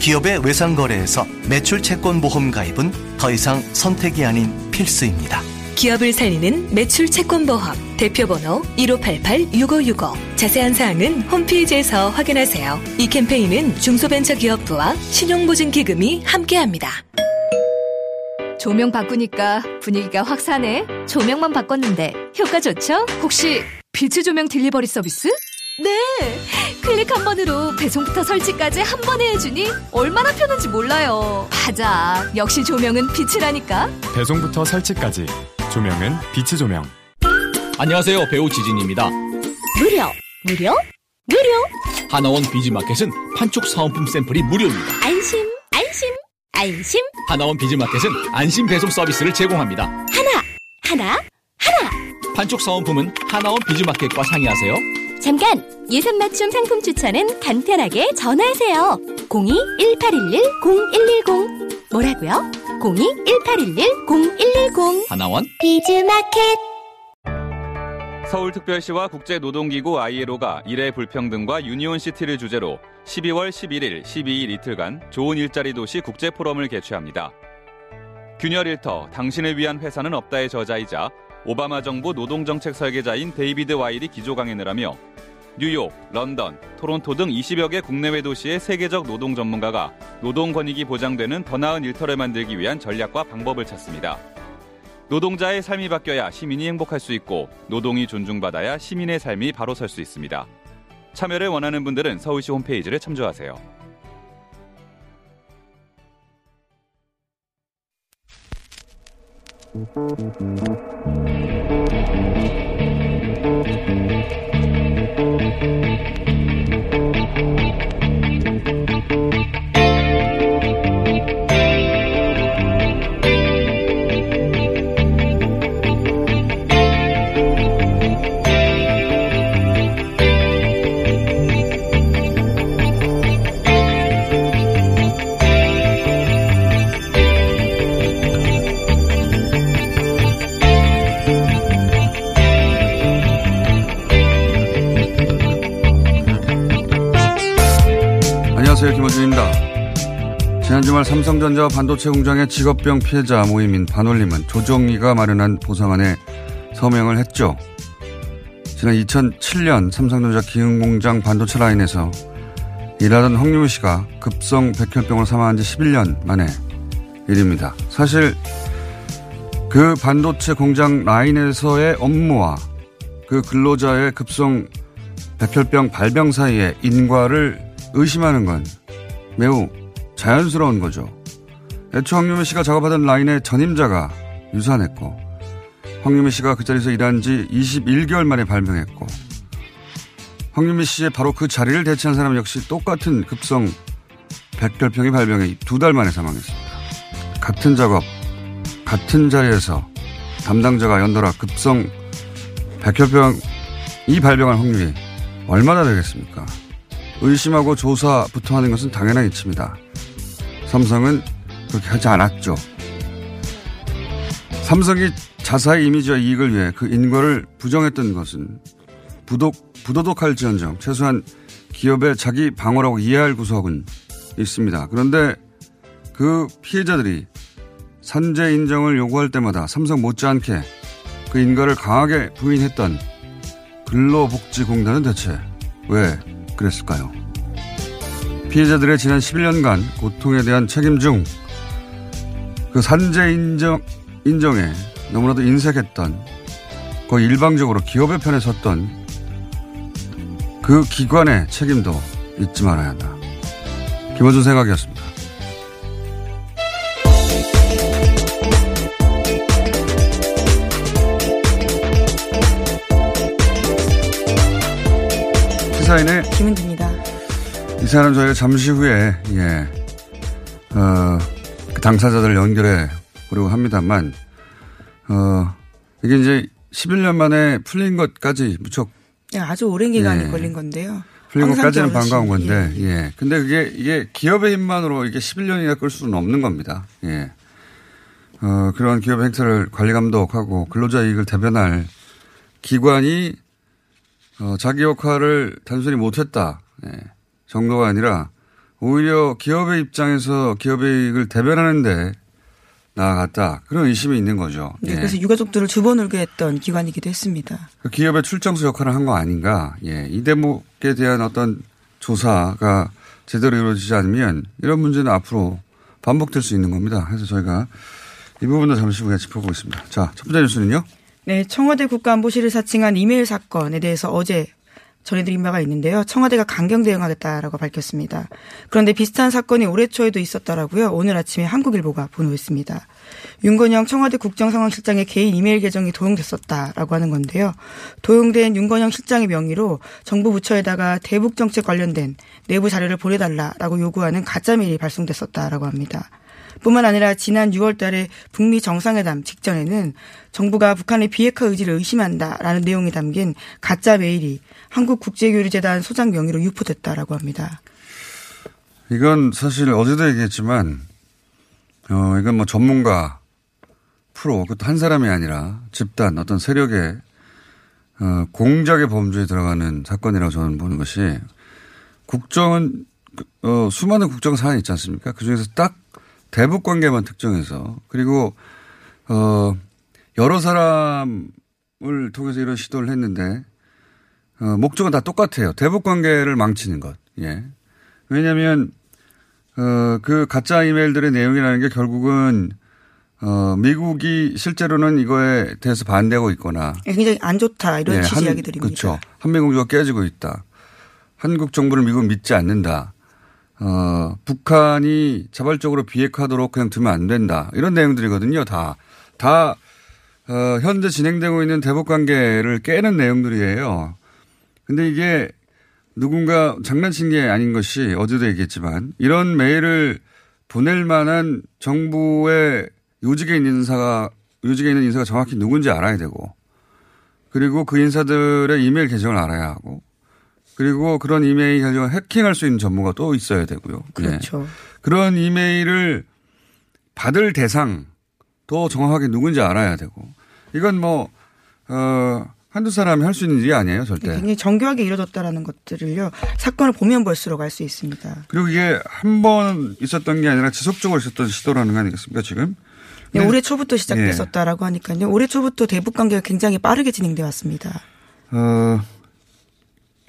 기업의 외상 거래에서 매출 채권 보험 가입은 더 이상 선택이 아닌 필수입니다. 기업을 살리는 매출 채권 보험 대표번호 1588-6565 자세한 사항은 홈페이지에서 확인하세요. 이 캠페인은 중소벤처기업부와 신용보증기금이 함께합니다. 조명 바꾸니까 분위기가 확 사네. 조명만 바꿨는데 효과 좋죠? 혹시 빛의 조명 딜리버리 서비스? 네. 클릭 한 번으로 배송부터 설치까지 한 번에 해주니 얼마나 편한지 몰라요. 맞아. 역시 조명은 빛이라니까. 배송부터 설치까지 조명은 빛의 조명 안녕하세요. 배우 지진입니다. 무료, 무료, 무료. 하나원 비즈마켓은 판촉 사은품 샘플이 무료입니다. 안심, 안심, 안심. 하나원 비즈마켓은 안심 배송 서비스를 제공합니다. 하나, 하나, 하나. 판촉 사은품은 하나원 비즈마켓과 상의하세요. 잠깐! 예산 맞춤 상품 추천은 간편하게 전화하세요. 02-1811-0110. 뭐라고요? 02-1811-0110. 하나원 비즈마켓. 서울특별시와 국제노동기구 ILO가 일의 불평등과 유니온시티를 주제로 12월 11일, 12일 이틀간 좋은 일자리 도시 국제포럼을 개최합니다. 균열 일터 당신을 위한 회사는 없다의 저자이자 오바마 정부 노동정책 설계자인 데이비드 와일이 기조 강연을 하며 뉴욕, 런던, 토론토 등 20여 개 국내외 도시의 세계적 노동 전문가가 노동 권익이 보장되는 더 나은 일터를 만들기 위한 전략과 방법을 찾습니다. 노동자의 삶이 바뀌어야 시민이 행복할 수 있고 노동이 존중받아야 시민의 삶이 바로 설 수 있습니다. 참여를 원하는 분들은 서울시 홈페이지를 참조하세요. 김원준입니다. 지난 주말 삼성전자 반도체 공장의 직업병 피해자 모임인 반올림은 조정희가 마련한 보상안에 서명을 했죠. 지난 2007년 삼성전자 기흥공장 반도체 라인에서 일하던 황유미 씨가 급성 백혈병으로 사망한 지 11년 만에 일입니다. 사실 그 반도체 공장 라인에서의 업무와 그 근로자의 급성 백혈병 발병 사이에 인과를 의심하는 건 매우 자연스러운 거죠. 애초 황유미 씨가 작업하던 라인의 전임자가 유산했고 황유미 씨가 그 자리에서 일한 지 21개월 만에 발병했고 황유미 씨의 바로 그 자리를 대체한 사람 역시 똑같은 급성 백혈병이 발병해 두 달 만에 사망했습니다. 같은 작업, 같은 자리에서 담당자가 연달아 급성 백혈병 이 발병할 확률이 얼마나 되겠습니까? 의심하고 조사부터 하는 것은 당연한 이치입니다. 삼성은 그렇게 하지 않았죠. 삼성이 자사의 이미지와 이익을 위해 그 인과를 부정했던 것은 부독, 부도덕할 지언정 최소한 기업의 자기 방어라고 이해할 구석은 있습니다. 그런데 그 피해자들이 산재 인정을 요구할 때마다 삼성 못지않게 그 인과를 강하게 부인했던 근로복지공단은 대체 왜 그랬을까요? 피해자들의 지난 11년간 고통에 대한 책임 중 그 산재 인정, 인정에 너무나도 인색했던 거의 일방적으로 기업의 편에 섰던 그 기관의 책임도 잊지 말아야 한다. 김원준 생각이었습니다. 시사인의 김은주입니다. 이 사람 저희가 잠시 후에 예, 어, 그 당사자들 연결해 그러고 합니다만, 어, 이게 이제 11년 만에 풀린 것까지 무척. 네, 아주 오랜 기간이 예. 걸린 건데요. 풀린 것까지는 반가운 건데, 예. 예. 근데 그게, 이게 기업의 힘만으로 이게 11년이나 끌 수는 없는 겁니다. 예. 어, 그런 기업 행사를 관리 감독하고 근로자 이익을 대변할 기관이 어, 자기 역할을 단순히 못했다 예, 정도가 아니라 오히려 기업의 입장에서 기업의 이익을 대변하는데 나아갔다 그런 의심이 있는 거죠. 네, 예. 그래서 유가족들을 주번 울게 했던 기관이기도 했습니다. 그 기업의 출정수 역할을 한 거 아닌가. 예, 이 대목에 대한 어떤 조사가 제대로 이루어지지 않으면 이런 문제는 앞으로 반복될 수 있는 겁니다. 그래서 저희가 이 부분도 잠시 후에 짚어보겠습니다. 자, 첫 번째 뉴스는요? 네, 청와대 국가안보실을 사칭한 이메일 사건에 대해서 어제 전해드린 바가 있는데요. 청와대가 강경 대응하겠다라고 밝혔습니다. 그런데 비슷한 사건이 올해 초에도 있었더라고요. 오늘 아침에 한국일보가 보도했습니다. 윤건영 청와대 국정상황실장의 개인 이메일 계정이 도용됐었다라고 하는 건데요. 도용된 윤건영 실장의 명의로 정부 부처에다가 대북 정책 관련된 내부 자료를 보내달라라고 요구하는 가짜 메일이 발송됐었다라고 합니다. 뿐만 아니라 지난 6월 달에 북미 정상회담 직전에는 정부가 북한의 비핵화 의지를 의심한다라는 내용이 담긴 가짜 메일이 한국국제교류재단 소장 명의로 유포됐다라고 합니다. 이건 사실 어제도 얘기했지만 어 이건 뭐 전문가 프로 그것도 한 사람이 아니라 집단 어떤 세력의 어, 공작의 범주에 들어가는 사건이라고 저는 보는 것이 국정은 어, 수많은 국정 사안이 있지 않습니까? 그 중에서 딱 대북 관계만 특정해서 그리고 어 여러 사람을 통해서 이런 시도를 했는데 어 목적은 다 똑같아요. 대북 관계를 망치는 것. 예. 왜냐하면 어 그 가짜 이메일들의 내용이라는 게 결국은 어 미국이 실제로는 이거에 대해서 반대하고 있거나 예, 굉장히 안 좋다 이런 예, 취지 이야기들입니다. 그렇죠. 한미공조가 깨지고 있다. 한국 정부를 미국은 믿지 않는다. 어, 북한이 자발적으로 비핵화하도록 그냥 두면 안 된다. 이런 내용들이거든요. 다. 다, 어, 현재 진행되고 있는 대북 관계를 깨는 내용들이에요. 근데 이게 누군가 장난친 게 아닌 것이 어제도 얘기했지만 이런 메일을 보낼 만한 정부의 요직에 있는 인사가, 요직에 있는 인사가 정확히 누군지 알아야 되고 그리고 그 인사들의 이메일 계정을 알아야 하고 그리고 그런 이메일 계정을 해킹할 수 있는 전문가 또 있어야 되고요. 그렇죠. 네. 그런 이메일을 받을 대상 또 정확하게 누군지 알아야 되고 이건 뭐, 어, 한두 사람이 할 수 있는 일이 아니에요, 절대. 네, 굉장히 정교하게 이루어졌다라는 것들을요, 사건을 보면 볼수록 알 수 있습니다. 그리고 이게 한 번 있었던 게 아니라 지속적으로 있었던 시도라는 거 아니겠습니까, 지금? 네, 올해 초부터 시작됐었다라고 예. 하니까요. 올해 초부터 대북 관계가 굉장히 빠르게 진행돼 왔습니다. 어,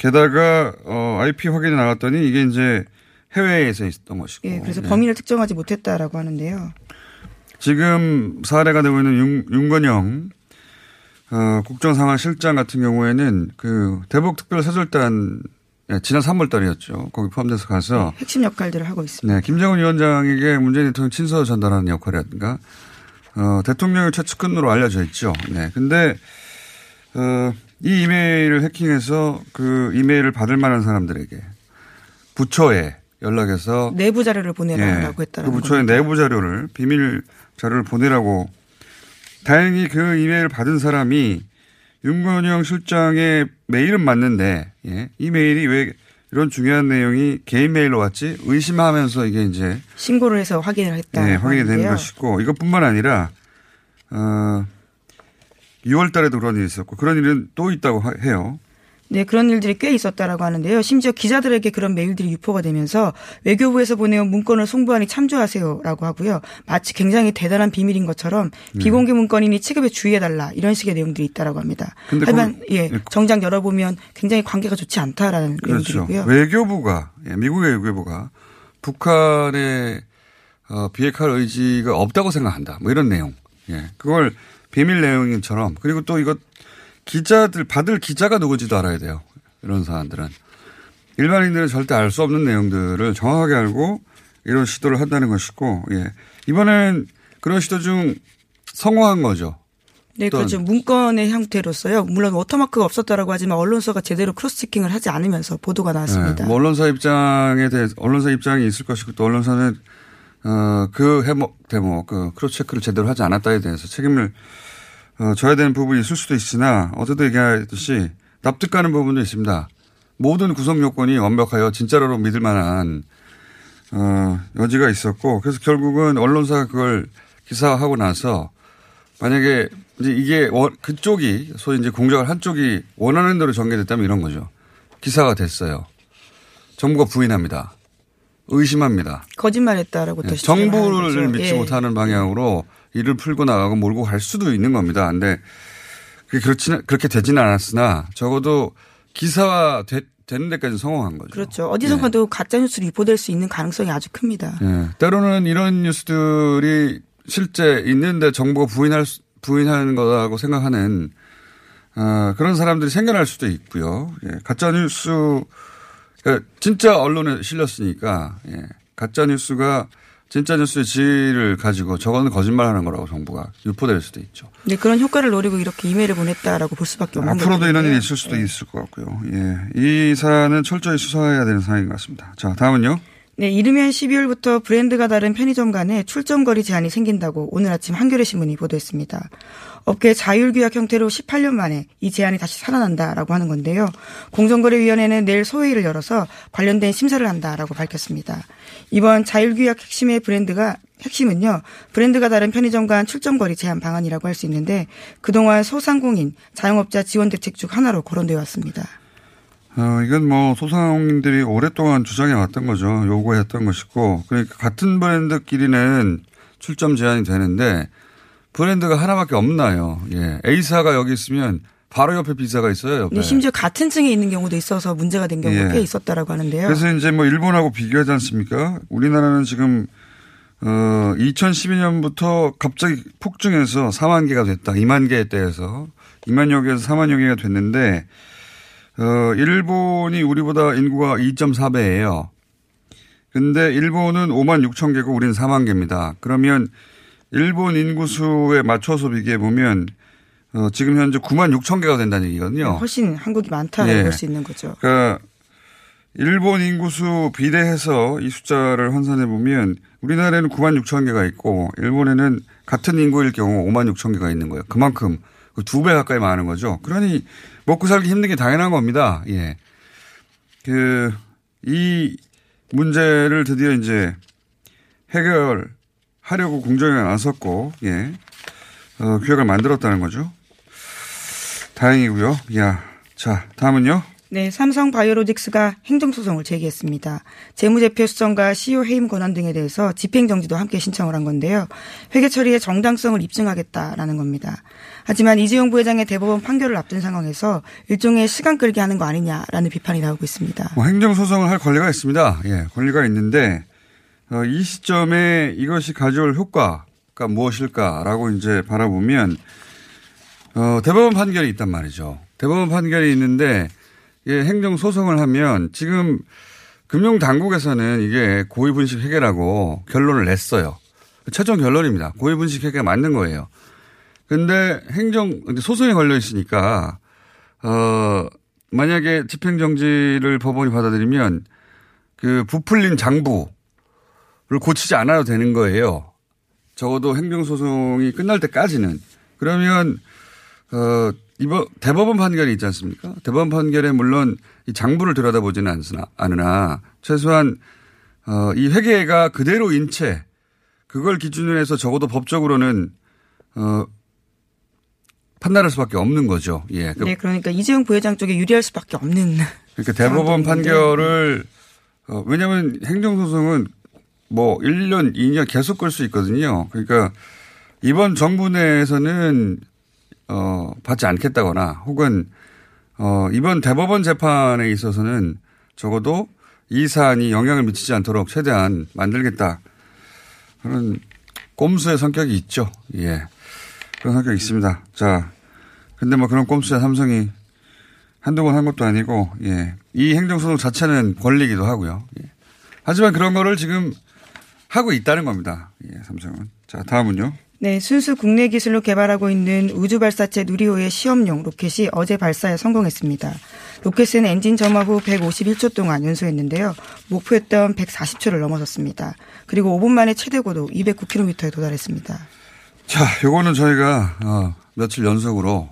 게다가 어, IP 확인이 나왔더니 이게 이제 해외에서 있었던 것이고. 예, 그래서 네. 범인을 특정하지 못했다라고 하는데요. 지금 사례가 되고 있는 윤, 윤건영 어, 국정상황실장 같은 경우에는 그 대북 특별 사절단 네, 지난 3월 달이었죠. 거기 포함돼서 가서 네, 핵심 역할들을 하고 있습니다. 네, 김정은 위원장에게 문재인 대통령 친서 전달하는 역할이라든가 어, 대통령의 최측근으로 알려져 있죠. 네, 근데 어, 이 이메일을 해킹해서 그 이메일을 받을 만한 사람들에게 부처에 연락해서 내부 자료를 보내라고 예, 했다는 그 부처의 겁니다. 내부 자료를 비밀 자료를 보내라고 다행히 그 이메일을 받은 사람이 윤건영 실장의 메일은 맞는데 예, 이 메일이 왜 이런 중요한 내용이 개인 메일로 왔지 의심하면서 이게 이제 신고를 해서 확인을 했다. 네, 확인이 되는 것이고 이것뿐만 아니라 어 6월 달에도 그런 일이 있었고 그런 일은 또 있다고 해요. 네, 그런 일들이 꽤 있었다라고 하는데요. 심지어 기자들에게 그런 메일들이 유포가 되면서 외교부에서 보내온 문건을 송부하니 참조하세요라고 하고요. 마치 굉장히 대단한 비밀인 것처럼 네. 비공개 문건이니 취급에 주의해달라 이런 식의 내용들이 있다라고 합니다. 하지만 예, 예, 정작 열어보면 굉장히 관계가 좋지 않다라는 그렇죠. 내용들이고요. 외교부가 예, 미국의 외교부가 북한의 어, 비핵화 의지가 없다고 생각한다. 뭐 이런 내용. 예, 그걸 비밀 내용인처럼 그리고 또 이거 기자들 받을 기자가 누군지도 알아야 돼요. 이런 사안들은 일반인들은 절대 알 수 없는 내용들을 정확하게 알고 이런 시도를 한다는 것이고 예. 이번엔 그런 시도 중 성공한 거죠. 네, 그렇죠. 문건의 형태로서요. 물론 워터마크가 없었다라고 하지만 언론사가 제대로 cross checking을 하지 않으면서 보도가 나왔습니다. 네, 뭐 언론사 입장에 대해 언론사 입장이 있을 것이고 또 언론사는 어, 그 해목, 대목, 그 크로체크를 제대로 하지 않았다에 대해서 책임을 어, 져야 되는 부분이 있을 수도 있으나 어제도 얘기했듯이 납득 가는 부분도 있습니다. 모든 구성 요건이 완벽하여 진짜로 믿을 만한 어, 여지가 있었고 그래서 결국은 언론사가 그걸 기사화하고 나서 만약에 이제 이게 그쪽이 소위 이제 공작을 한쪽이 원하는 대로 전개됐다면 이런 거죠. 기사가 됐어요. 정부가 부인합니다. 의심합니다. 거짓말했다라고 네. 정부를 믿지 예. 못하는 방향으로 일을 풀고 나가고 몰고 갈 수도 있는 겁니다. 근데 그게 그렇지는 그렇게 되지는 않았으나 적어도 기사화 되, 는 데까지 성공한 거죠. 그렇죠. 어디선가도 네. 가짜 뉴스로 유포될 수 있는 가능성이 아주 큽니다. 네. 때로는 이런 뉴스들이 실제 있는데 정부가 부인할 부인하는 거라고 생각하는 어, 그런 사람들이 생겨날 수도 있고요. 예. 가짜 뉴스 그러니까 진짜 언론에 실렸으니까 예. 가짜 뉴스가 진짜 뉴스의 질을 가지고 저거는 거짓말하는 거라고 정부가 유포될 수도 있죠. 네, 그런 효과를 노리고 이렇게 이메일을 보냈다라고 볼 수밖에 없는 거죠. 앞으로도 이런 일이 있을 수도 네. 있을 것 같고요. 예, 이 사안은 철저히 수사해야 되는 상황인 것 같습니다. 자, 다음은요. 네, 이르면 12월부터 브랜드가 다른 편의점 간에 출점 거리 제한이 생긴다고 오늘 아침 한겨레 신문이 보도했습니다. 업계 자율 규약 형태로 18년 만에 이 제한이 다시 살아난다라고 하는 건데요. 공정거래위원회는 내일 소회의를 열어서 관련된 심사를 한다라고 밝혔습니다. 이번 자율 규약 핵심의 브랜드가 핵심은요. 브랜드가 다른 편의점 간 출점 거리 제한 방안이라고 할 수 있는데 그동안 소상공인, 자영업자 지원 대책 중 하나로 거론되어 왔습니다. 어, 이건 뭐 소상공인들이 오랫동안 주장해 왔던 거죠. 요구했던 것이고 그러니까 같은 브랜드끼리는 출점 제한이 되는데 브랜드가 하나밖에 없나요? 예. A사가 여기 있으면 바로 옆에 B사가 있어요. 옆에. 네, 심지어 같은 층에 있는 경우도 있어서 문제가 된 경우가 예. 꽤 있었다라고 하는데요. 그래서 이제 뭐 일본하고 비교하지 않습니까? 우리나라는 지금 어 2012년부터 갑자기 폭증해서 4만 개가 됐다. 2만 개에 대해서 2만여 개에서 4만여 개가 됐는데 어 일본이 우리보다 인구가 2.4배예요. 근데 일본은 5만 6천 개고 우리는 4만 개입니다. 그러면 일본 인구수에 맞춰서 비교해 보면 어, 지금 현재 9만 6천 개가 된다는 얘기거든요. 네, 훨씬 한국이 많다고 네. 볼수 있는 거죠. 그러니까 일본 인구수 비례해서 이 숫자를 환산해 보면 우리나라에는 9만 6천 개가 있고 일본에는 같은 인구일 경우 5만 6천 개가 있는 거예요. 그만큼 그 두 배 가까이 많은 거죠. 그러니 먹고 살기 힘든 게 당연한 겁니다. 예. 그, 이 문제를 드디어 이제 해결 하려고 공정에 나섰고, 예. 어, 규약을 만들었다는 거죠. 다행이고요. 야, 자, 다음은요. 네, 삼성 바이오로직스가 행정소송을 제기했습니다. 재무제표 수정과 CEO 해임 권한 등에 대해서 집행정지도 함께 신청을 한 건데요. 회계 처리의 정당성을 입증하겠다라는 겁니다. 하지만 이재용 부회장의 대법원 판결을 앞둔 상황에서 일종의 시간 끌기 하는 거 아니냐라는 비판이 나오고 있습니다. 뭐 행정소송을 할 권리가 있습니다. 예, 권리가 있는데 어, 이 시점에 이것이 가져올 효과가 무엇일까라고 이제 바라보면 어, 대법원 판결이 있단 말이죠. 대법원 판결이 있는데 예, 행정 소송을 하면 지금 금융 당국에서는 이게 고의 분식 회계라고 결론을 냈어요. 최종 결론입니다. 고의 분식 회계가 맞는 거예요. 근데 행정 소송에 걸려 있으니까 어 만약에 집행정지를 법원이 받아들이면 그 부풀린 장부 를 고치지 않아도 되는 거예요. 적어도 행정소송이 끝날 때까지는. 그러면, 어, 이번, 대법원 판결이 있지 않습니까? 대법원 판결에 물론 이 장부를 들여다보지는 않으나, 않으나 최소한, 어, 이 회계가 그대로 인채, 그걸 기준으로 해서 적어도 법적으로는, 어, 판단할 수밖에 없는 거죠. 예. 네, 그러니까 이재용 부회장 쪽에 유리할 수밖에 없는. 그러니까 대법원 판결을, 어, 왜냐하면 행정소송은 뭐 1년, 2년 계속 끌수 있거든요. 그러니까 이번 정부 내에서는 어, 받지 않겠다거나 혹은 어, 이번 대법원 재판에 있어서는 적어도 이 사안이 영향을 미치지 않도록 최대한 만들겠다. 그런 꼼수의 성격이 있죠. 예. 그런 성격이 있습니다. 자. 근데 뭐 그런 꼼수에 삼성이 한두 번 한 것도 아니고, 예. 이 행정소송 자체는 권리기도 하고요. 예. 하지만 그런 거를 지금 하고 있다는 겁니다. 예, 삼성은. 자, 다음은요. 네, 순수 국내 기술로 개발하고 있는 우주 발사체 누리호의 시험용 로켓이 어제 발사에 성공했습니다. 로켓은 엔진 점화 후 151초 동안 연소했는데요. 목표했던 140초를 넘어섰습니다. 그리고 5분 만에 최대 고도 209km에 도달했습니다. 자, 요거는 저희가 어, 며칠 연속으로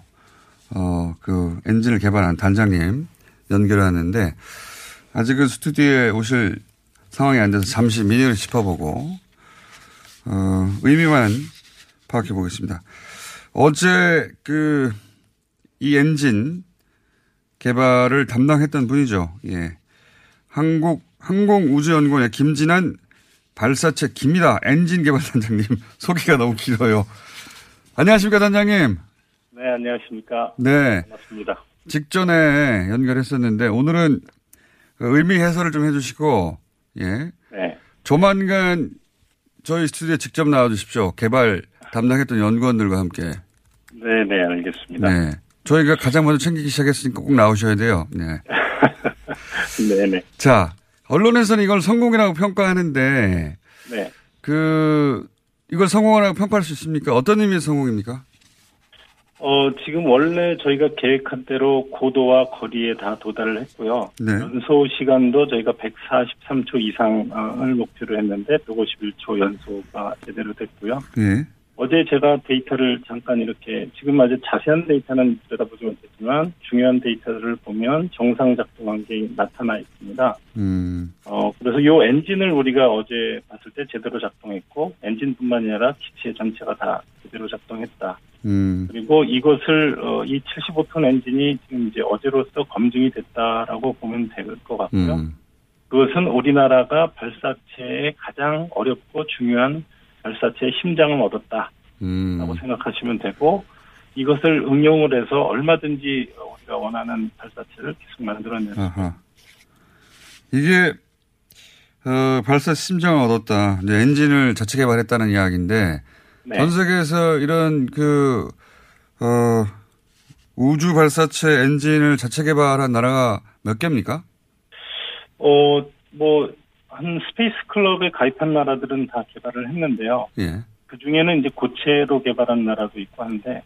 어, 그 엔진을 개발한 단장님 연결하는데 아직은 스튜디오에 오실 상황이 안 돼서 잠시 미니를 짚어보고 어, 의미만 파악해 보겠습니다. 어제 그 이 엔진 개발을 담당했던 분이죠. 예. 한국 항공우주연구원의 김진환 발사체 기미다 엔진 개발 단장님 소개가 너무 길어요. 안녕하십니까 단장님. 네 안녕하십니까. 네. 반갑습니다. 직전에 연결했었는데 오늘은 그 의미 해설을 좀 해주시고 예. 네. 조만간 저희 스튜디오에 직접 나와주십시오. 개발 담당했던 연구원들과 함께. 네네 알겠습니다. 네. 저희가 가장 먼저 챙기기 시작했으니까 꼭 나오셔야 돼요. 네. 네네. 자, 언론에서는 이걸 성공이라고 평가하는데, 네. 그, 이걸 성공이라고 평가할 수 있습니까? 어떤 의미의 성공입니까? 어, 지금 원래 저희가 계획한 대로 고도와 거리에 다 도달을 했고요. 네. 연소 시간도 저희가 143초 이상을 목표로 했는데 151초 연소가 제대로 됐고요. 예. 어제 제가 데이터를 잠깐 이렇게 지금 아주 자세한 데이터는 들여다보지 못했지만 중요한 데이터를 보면 정상 작동한 게 나타나 있습니다. 음, 어, 그래서 요 엔진을 우리가 어제 봤을 때 제대로 작동했고, 엔진뿐만 아니라 기체 전체가 다 제대로 작동했다. 음, 그리고 이것을, 어, 이 75톤 엔진이 지금 이제 어제로서 검증이 됐다라고 보면 될 것 같고요. 음, 그것은 우리나라가 발사체의 가장 어렵고 중요한 발사체의 심장을 얻었다라고 음. 생각하시면 되고, 이것을 응용을 해서 얼마든지 우리가 원하는 발사체를 계속 아하. 이게, 어, 발사 심정을 얻었다. 이제 엔진을 자체 개발했다는 이야기인데, 네. 전 세계에서 이런 그, 어, 우주 발사체 엔진을 자체 개발한 나라가 몇 개입니까? 어, 뭐, 한 Space Club에 가입한 나라들은 다 개발을 했는데요. 예. 그 중에는 이제 고체로 개발한 나라도 있고 한데,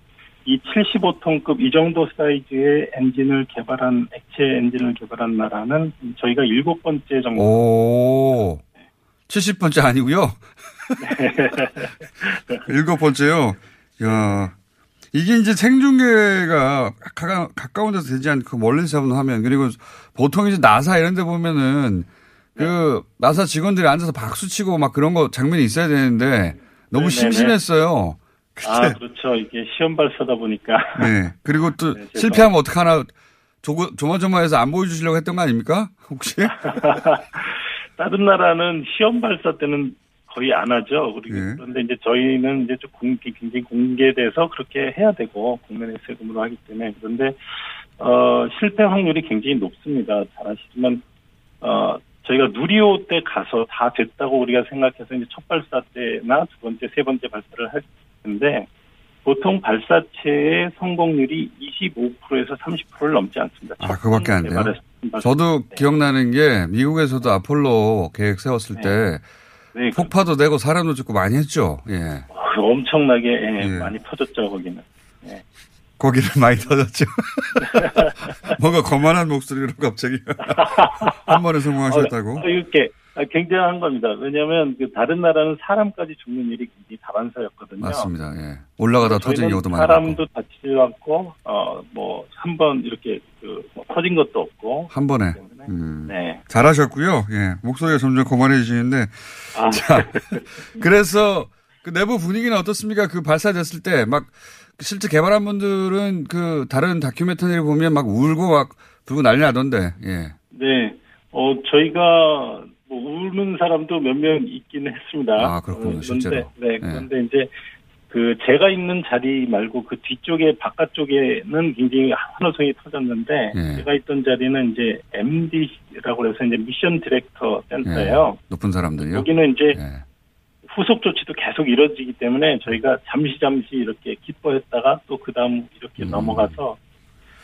이 75톤급 이 정도 사이즈의 엔진을 개발한, 액체 엔진을 개발한 나라는 저희가 일곱 번째 정도. 오, 70번째 아니고요 일곱 번째요. 야, 이게 이제 생중계가 가까, 가까운 데서 되지 않고 멀리서 하면 그리고 보통 이제 나사 이런 데 보면은 그 나사 직원들이 앉아서 박수 치고 막 그런 거 장면이 있어야 되는데 너무 네네네. 심심했어요. 아, 그렇죠. 이게 시험 발사다 보니까. 네. 그리고 또 네, 실패하면 어떡하나 조, 조마조마해서 안 보여주시려고 했던 거 아닙니까? 혹시? 다른 나라는 시험 발사 때는 거의 안 하죠. 그리고 예. 그런데 이제 저희는 이제 좀 공개, 굉장히 공개돼서 그렇게 해야 되고 국민의 세금으로 하기 때문에 그런데 어 실패 확률이 굉장히 높습니다. 잘 아시지만 어 저희가 누리호 때 가서 다 됐다고 우리가 생각해서 이제 첫 발사 때나 두 번째, 세 번째 발사를 할 텐데 보통 발사체의 성공률이 25%에서 30%를 넘지 않습니다. 아, 그거밖에 안 돼요? 발사- 저도 기억나는 게 미국에서도 아폴로 계획 세웠을 때 네, 폭파도 내고 사람도 죽고 많이 했죠. 예. 그 엄청나게 예, 예. 많이 터졌죠 거기는. 거기는 많이 터졌죠. 뭔가 거만한 목소리로 갑자기 한 번에 성공하셨다고. 어, 이렇게 아, 굉장한 겁니다. 왜냐하면 그 다른 나라는 사람까지 죽는 일이 굉장히 다반사였거든요. 맞습니다. 예. 올라가다 터진 경우도 많이 봤고. 사람도 다치지 않고 어뭐 한 번 이렇게 그 뭐 터진 것도 없고. 한 번에. 음. 네. 잘하셨고요. 예. 목소리가 점점 거만해지시는데. 아. 자, 그래서 그 내부 분위기는 어떻습니까? 그 발사됐을 때 막 실제 개발한 분들은 그 다른 다큐멘터리를 보면 막 울고 막 불고 난리 나던데. 예. 네. 어 저희가 뭐 우는 사람도 몇 명 있긴 했습니다. 아, 그렇군요. 어, 실제로. 네. 그런데 이제 그 제가 있는 자리 말고 그 뒤쪽에 바깥쪽에는 굉장히 환호성이 터졌는데 예. 제가 있던 자리는 이제 MD라고 해서 이제 미션 디렉터 센터예요. 예. 높은 사람들이요. 여기는 이제 예. 후속 조치도 계속 이루어지기 때문에 저희가 잠시 잠시 이렇게 기뻐했다가 또 그 다음 음. 이렇게 넘어가서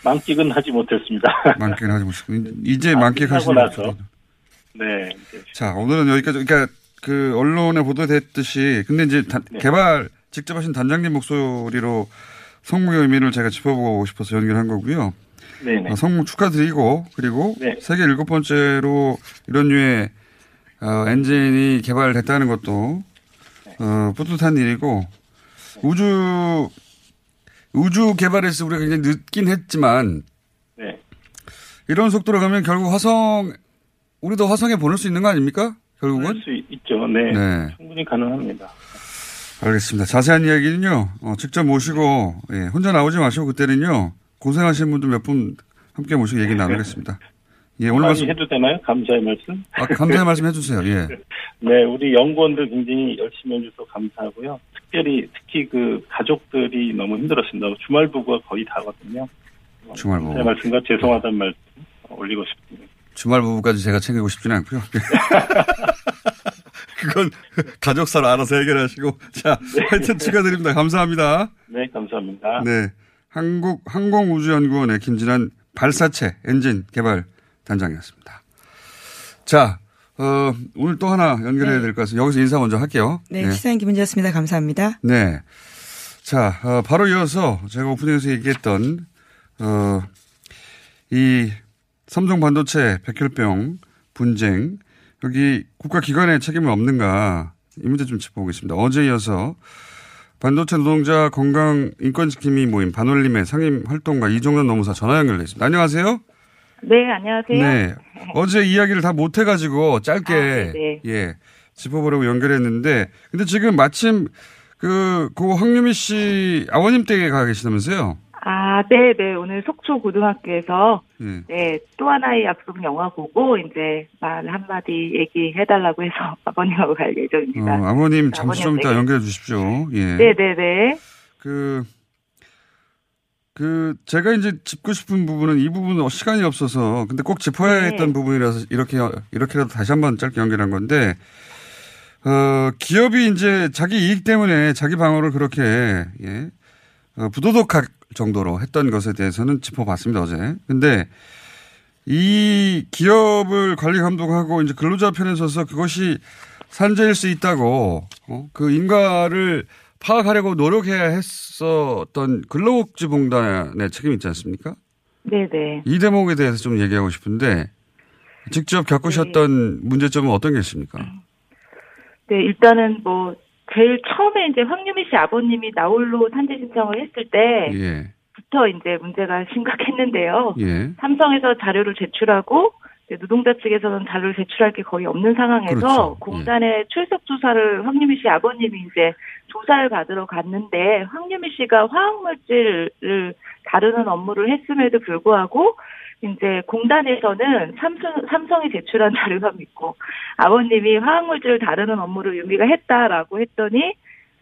만끽은 하지 못했습니다. 만끽을 하지 못했고 이제 아, 만끽하시는 거죠. 네. 자, 오늘은 여기까지, 그러니까 그 언론에 보도됐듯이, 근데 이제 다- 네. 개발 직접 하신 단장님 목소리로 성공의 의미를 제가 짚어보고 싶어서 연결한 거고요. 네네. 어, 성공 축하드리고 그리고 네. 세계 일곱 번째로 이런 류의 어, 엔진이 개발됐다는 것도 어, 뿌듯한 일이고 우주 우주 개발에서 우리가 굉장히 늦긴 했지만 네. 이런 속도로 가면 결국 화성 우리도 화성에 보낼 수 있는 거 아닙니까? 결국은 할수 있죠. 네. 네. 충분히 가능합니다. 알겠습니다. 자세한 이야기는요 어, 직접 모시고 예, 혼자 나오지 마시고 그때는요 고생하시는 분들 몇 분 함께 모시고 얘기 나누겠습니다. 예, 오늘 말씀 해도 되나요? 감사의 말씀. 아, 감사의 말씀 해주세요. 예. 네, 우리 연구원들 굉장히 열심히 해줘서 감사하고요. 특별히 특히 그 가족들이 너무 힘들었습니다. 주말 부부가 거의 다거든요. 주말 감사의 부부. 말씀과 죄송하다는 말씀 올리고 싶습니다. 주말 부부까지 제가 챙기고 싶지는 않고요. 그건 가족사로 알아서 해결하시고. 자, 하여튼 축하드립니다. 감사합니다. 네, 감사합니다. 네. 한국 항공우주연구원의 김진환 발사체 엔진 개발 단장이었습니다. 자, 어, 오늘 또 하나 연결해야 될것 같습니다. 여기서 인사 먼저 할게요. 네, 시사인 김은지였습니다. 감사합니다. 네. 자, 어, 바로 이어서 제가 오프닝에서 얘기했던, 어, 이 삼성 반도체 백혈병 분쟁, 여기 국가기관의 책임이 없는가, 이 문제 좀 짚어보겠습니다. 어제 이어서 반도체 노동자 건강 인권지킴이 모임 반올림의 상임 활동가 이종현 노무사 전화 연결돼 있습니다. 안녕하세요. 네, 안녕하세요. 네. 어제 이야기를 다 못해가지고 짧게 아, 네네. 예 짚어보려고 연결했는데 근데 지금 마침 그, 고 황유미 씨 아버님 댁에 가 계시다면서요? 아, 네, 네. 오늘 속초 고등학교에서 예. 네, 또 하나의 약속 영화 보고 이제 말 한마디 얘기해달라고 해서 아버님하고 갈 어, 예정입니다. 아버님 잠시 좀 이따. 연결해 주십시오. 예. 네, 네, 네. 그, 그, 제가 이제 짚고 싶은 부분은 이 부분은 시간이 없어서, 근데 꼭 짚어야 네. 했던 부분이라서 이렇게, 이렇게라도 다시 한번 짧게 연결한 건데, 어, 기업이 이제 자기 이익 때문에 자기 방어를 그렇게, 예, 어, 부도덕할 정도로 했던 것에 대해서는 짚어봤습니다, 어제. 근데 이 기업을 관리 감독하고 이제 근로자 편에 서서 그것이 산재일 수 있다고, 어, 그 인가를 파악하려고 노력해야 했었던 근로복지공단의 책임이 있지 않습니까? 네, 네. 이 대목에 대해서 좀 얘기하고 싶은데 직접 겪으셨던 문제점은 어떤 게 있습니까? 네, 일단은 뭐 제일 처음에 이제 황유미 씨 아버님이 나홀로 산재 신청을 했을 때부터 예, 이제 문제가 심각했는데요. 예. 삼성에서 자료를 제출하고 노동자 측에서는 자료를 제출할 게 거의 없는 상황에서 그렇죠. 공단의 출석 조사를 황유미 씨 아버님이 이제 조사를 받으러 갔는데 황유미 씨가 화학물질을 다루는 업무를 했음에도 불구하고 이제 공단에서는 삼성, 삼성이 제출한 자료만 믿고 아버님이 화학물질을 다루는 업무를 유미가 했다라고 했더니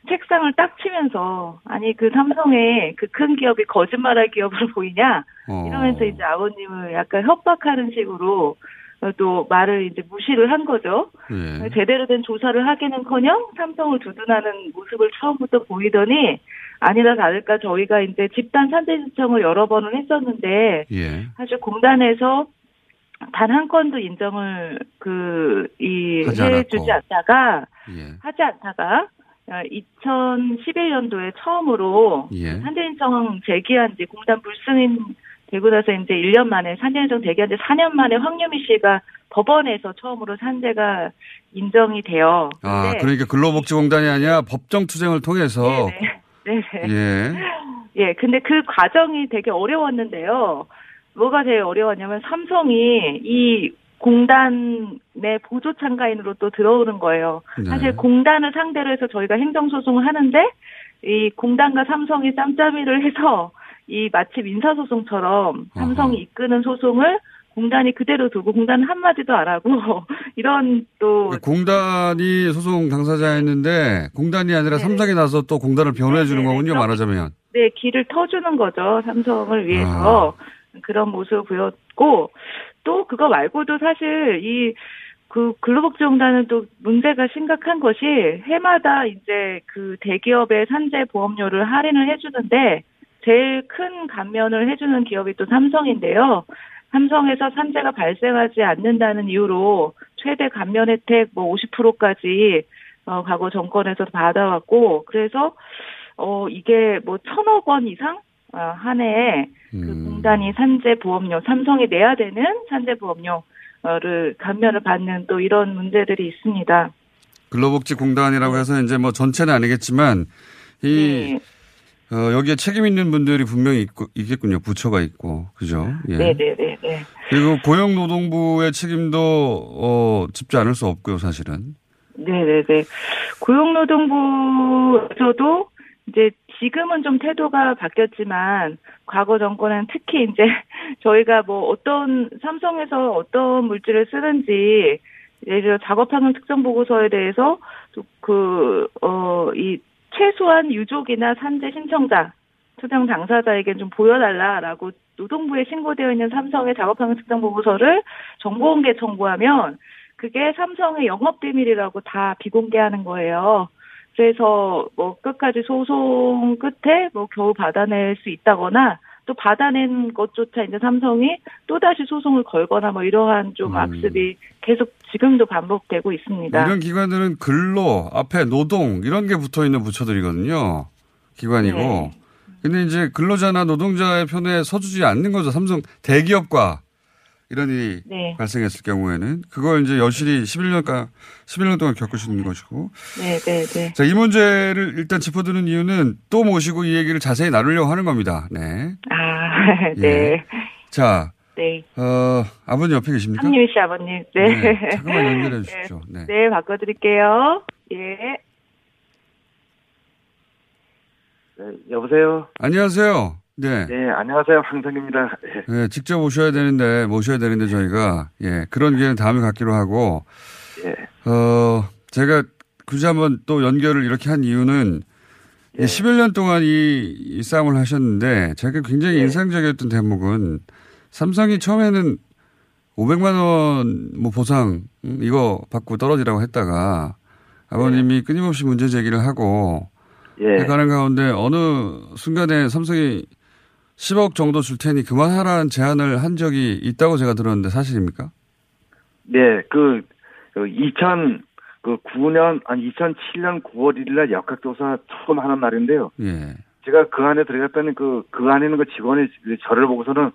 책상을 딱 치면서 아니 그 삼성의 그 큰 기업이 거짓말할 기업으로 보이냐 어. 이러면서 이제 아버님을 약간 협박하는 식으로 어, 또 말을 이제 무시를 한 거죠. 예. 제대로 된 조사를 하기는커녕 삼성을 두둔하는 모습을 처음부터 보이더니 아니라 다를까 저희가 이제 집단 산재 신청을 여러 번을 했었는데 예. 사실 공단에서 단 한 건도 인정을 그이 해주지. 않다가 예. 하지 않다가 어, 2011년도에 처음으로 예. 산재 신청 제기한 지 공단 불승인 되고 나서 이제 1년 만에 산재 신청 제기한 지 4년 만에 황유미 씨가 법원에서 처음으로 산재가 인정이 돼요. 아, 그러니까 근로복지공단이 아니라 법정 투쟁을 통해서 네, 네. 예. 예, 근데 그 과정이 되게 어려웠는데요. 뭐가 제일 어려웠냐면 삼성이 이 공단의 보조 참가인으로 또 들어오는 거예요. 네. 사실 공단을 상대로 해서 저희가 행정소송을 하는데 이 공단과 삼성이 짬짬이를 해서 이 마치 민사소송처럼 삼성이 이끄는 소송을 공단이 그대로 두고 공단은 한마디도 안 하고 이런 또 공단이 소송 당사자였는데 공단이 아니라 삼성이 나서 또 공단을 변호해 주는 거군요, 말하자면. 네, 길을 터주는 거죠. 삼성을 위해서. 그런 모습을 보였고, 또 그거 말고도 사실 이, 그 근로복지공단은 또 문제가 심각한 것이 해마다 이제 그 대기업의 산재 보험료를 할인을 해주는데 제일 큰 감면을 해주는 기업이 또 삼성인데요. 삼성에서 산재가 발생하지 않는다는 이유로 최대 감면 혜택 뭐 50%까지 어, 과거 정권에서 받아왔고, 그래서, 어, 이게 뭐 천억 원 이상? 어, 한 해에 그 공단이 산재 보험료, 삼성이 내야 되는 산재 보험료를 감면을 받는 또 이런 문제들이 있습니다. 근로복지공단이라고 해서 이제 뭐 전체는 아니겠지만 이 어, 여기에 책임 있는 분들이 분명히 있고, 있겠군요. 부처가 있고. 그죠? 예. 네네 네. 그리고 고용노동부의 책임도 어, 짚지 않을 수 없고요, 사실은. 네네네. 고용노동부에서도 이제 지금은 좀 태도가 바뀌었지만 과거 정권은 특히 이제 저희가 뭐 어떤 삼성에서 어떤 물질을 쓰는지 예를 들어 작업환경 특정 보고서에 대해서 그어이 최소한 유족이나 산재 신청자 투정 당사자에게 좀 보여달라라고 노동부에 신고되어 있는 삼성의 작업환경 특정 보고서를 정보공개 청구하면 그게 삼성의 영업 비밀이라고 다 비공개하는 거예요. 그래서 뭐 끝까지 소송 끝에 뭐 겨우 받아낼 수 있다거나 또 받아낸 것조차 이제 삼성이 또 다시 소송을 걸거나 뭐 이러한 좀 음. 악습이 계속 지금도 반복되고 있습니다. 이런 기관들은 근로, 앞에 노동, 이런 게 붙어 있는 부처들이거든요. 기관이고. 네. 근데 이제 근로자나 노동자의 편에 서주지 않는 거죠. 삼성 대기업과 이런 일이 네. 발생했을 경우에는. 그걸 이제 여실히 11년간, 11년 동안 겪으시는 것이고. 네, 네, 네. 자, 이 문제를 일단 짚어드는 이유는 또 모시고 이 얘기를 자세히 나누려고 하는 겁니다. 네. 아, 네. 예. 자, 네. 어, 아버님 옆에 계십니까? 한유희 씨 아버님. 네. 네, 잠깐만 연결해 주십시오. 네. 네, 바꿔드릴게요. 예. 네, 여보세요. 안녕하세요. 네. 네, 안녕하세요. 황성입니다. 예. 네, 직접 오셔야 되는데, 모셔야 되는데 저희가, 예, 그런 기회는 다음에 갖기로 하고, 예. 어, 제가 굳이 한번 또 연결을 이렇게 한 이유는, 예. 11년 동안 이, 이 싸움을 하셨는데, 제가 굉장히 인상적이었던 대목은, 삼성이 처음에는 500만 원 뭐 보상, 음, 이거 받고 떨어지라고 했다가, 아버님이 끊임없이 문제 제기를 하고, 예. 가는 가운데 어느 순간에 삼성이 10억 정도 줄 테니 그만하라는 제안을 한 적이 있다고 제가 들었는데 사실입니까? 네, 그, 그 2000, 그 9년, 아니 2007년 9월 1일 날 역학조사 처음 하는 날인데요. 예. 제가 그 안에 들어갔더니 그, 그 안에 있는 그 직원이 저를 보고서는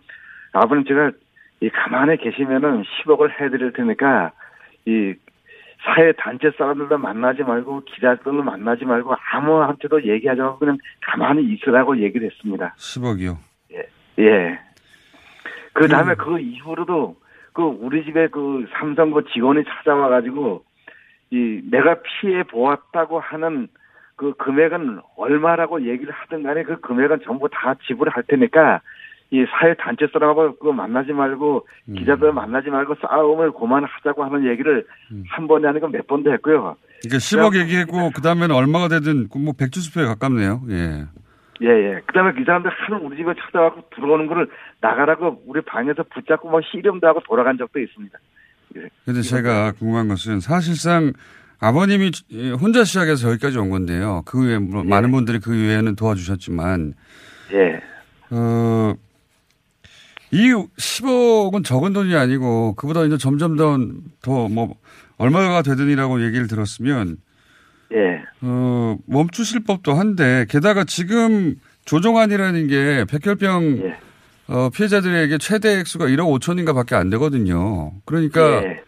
아버님 제가 이 가만히 계시면은 10억을 해드릴 테니까 이 사회 단체 사람들도 만나지 말고 기자들도 만나지 말고 아무한테도 얘기하지 말고 그냥 가만히 있으라고 얘기를 했습니다. 10억이요. 예. 그 다음에 그 이후로도 그 우리 집에 그 삼성 그 직원이 찾아와 가지고 이 내가 피해 보았다고 하는 그 금액은 얼마라고 얘기를 하든 간에 그 금액은 전부 다 지불할 테니까 이 사회 단체 사람하고 그 만나지 말고 기자들 만나지 말고 싸움을 그만하자고 하는 얘기를 한 번이 아니고 몇 번도 했고요. 이게 10억 얘기했고 그 다음에는 얼마가 되든 그뭐 백주수표에 가깝네요. 예. 예, 예. 그 다음에 그 사람들 하루 우리 집에 찾아와서 들어오는 거를 나가라고 우리 방에서 붙잡고 막 씨름도 하고 돌아간 적도 있습니다. 예. 근데 제가 궁금한 것은 사실상 아버님이 혼자 시작해서 여기까지 온 건데요. 그 외에 물론 많은 분들이 그 외에는 도와주셨지만 예. 어, 이 10억은 적은 돈이 아니고 그보다 이제 점점 더뭐 얼마가 되든이라고 얘기를 들었으면 예. 어, 멈추실 법도 한데 게다가 지금 조정안이라는 게 백혈병 예. 어, 피해자들에게 최대 액수가 1억 5천인가 밖에 안 되거든요. 그러니까 예.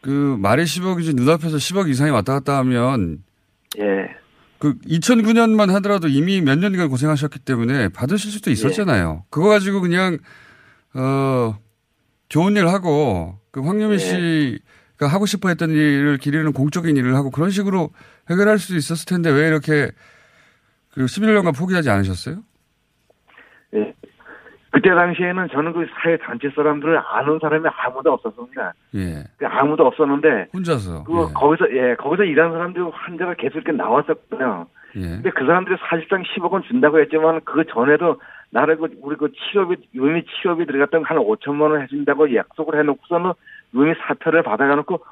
그 말이 10억이지 눈앞에서 10억 이상이 왔다 갔다 하면 예. 그 2009년만 하더라도 이미 몇 년간 고생하셨기 때문에 받으실 수도 있었잖아요. 그거 가지고 그냥 어 좋은 일 하고 그 황유미 예. 씨 가 하고 싶어 했던 일을 기르는 공적인 일을 하고 그런 식으로 해결할 수도 있었을 텐데 왜 이렇게 그 11년간 포기하지 않으셨어요? 예. 그때 당시에는 저는 그 사회 단체 사람들을 아는 사람이 아무도 없었습니다. 예. 그 아무도 없었는데 혼자서. 그 거기서 예 거기서 일하는 사람들 환자가 계속 이렇게 나왔었거든요. 예. 근데 그 사람들이 사실상 10억 원 준다고 했지만 그 전에도 나를 그 우리 그 치료비 유미 치료비 들어갔던 한 5천만 원 해준다고 약속을 해놓고서는 유미 사표를 받아가놓고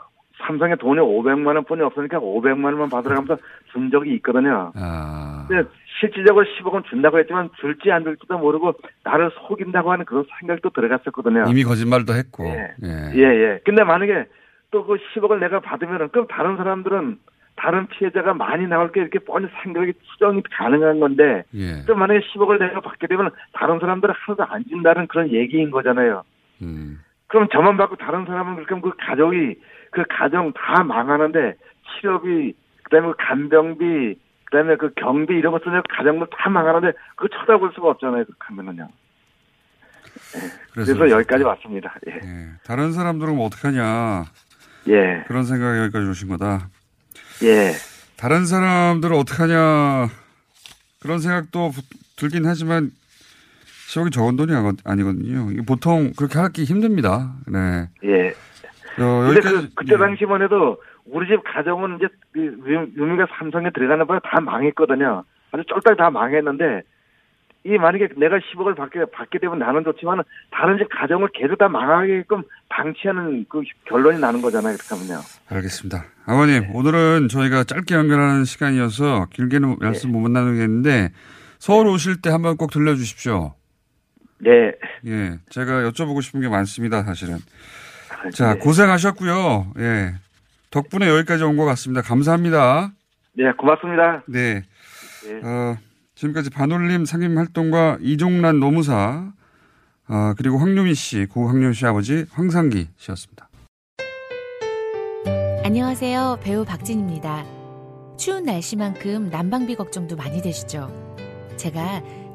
삼성에 돈이 500만 원뿐이 없으니까 500만 원만 받으라면서 준 적이 있거든요. 아. 근데 실질적으로 10억 원 준다고 했지만 줄지 안 줄지도 모르고 나를 속인다고 하는 그런 생각도 들어갔었거든요. 이미 거짓말도 했고. 예. 예. 예, 예. 근데 만약에 또 그 10억을 내가 받으면은 그럼 다른 사람들은 다른 피해자가 많이 나올 게 이렇게 뻔히 생각이 추정이 가능한 건데 예. 또 만약에 10억을 내가 받게 되면 다른 사람들은 하나도 안 준다는 그런 얘기인 거잖아요. 음. 그럼 저만 받고 다른 사람은 그렇게 하면 그 가족이 그 가정 다 망하는데 치료비 그다음에 그 간병비 그다음에 그 경비 이런 거 쓰면 가정도 다 망하는데 그거 쳐다볼 수가 없잖아요. 그렇게 하면은요. 예. 그래서 그래서, 여기까지 왔습니다. 예. 다른 사람들은 뭐 어떡하냐. 예. 그런 생각이 여기까지 오신 거다. 예. 다른 사람들은 어떡하냐. 그런 생각도 들긴 하지만 10억이 적은 돈이 아니거든요. 보통 그렇게 하기 힘듭니다. 네. 예. 어, 근데. 그, 그때 당시만 해도 우리 집 가정은 이제 그 유- 유미가 삼성에 들어가는 바에 다 망했거든요. 아주 쫄딱 다 망했는데 이 만약에 내가 10억을 받게 받게 되면 나는 좋지만 다른 집 가정을 계속 다 망하게끔 방치하는 그 결론이 나는 거잖아요. 그렇게 하면요. 알겠습니다. 아버님, 오늘은 저희가 짧게 연결하는 시간이어서 길게는 말씀 못 나누겠는데 서울 오실 때 한번 꼭 들려주십시오. 네. 예. 제가 여쭤보고 싶은 게 많습니다, 사실은. 아, 자, 네. 고생하셨고요. 예. 덕분에 여기까지 온 것 같습니다. 감사합니다. 네, 고맙습니다. 네. 어, 지금까지 반올림 상임 활동가 이종란 노무사, 어, 그리고 황유미 씨, 고 황유미 씨 아버지 황상기 씨였습니다. 안녕하세요. 배우 박진입니다. 추운 날씨만큼 난방비 걱정도 많이 되시죠? 제가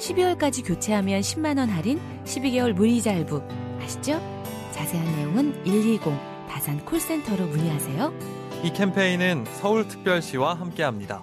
12월까지 교체하면 10만원 할인, 12개월 무이자 할부. 아시죠? 자세한 내용은 120 다산 콜센터로 문의하세요. 이 캠페인은 서울특별시와 함께합니다.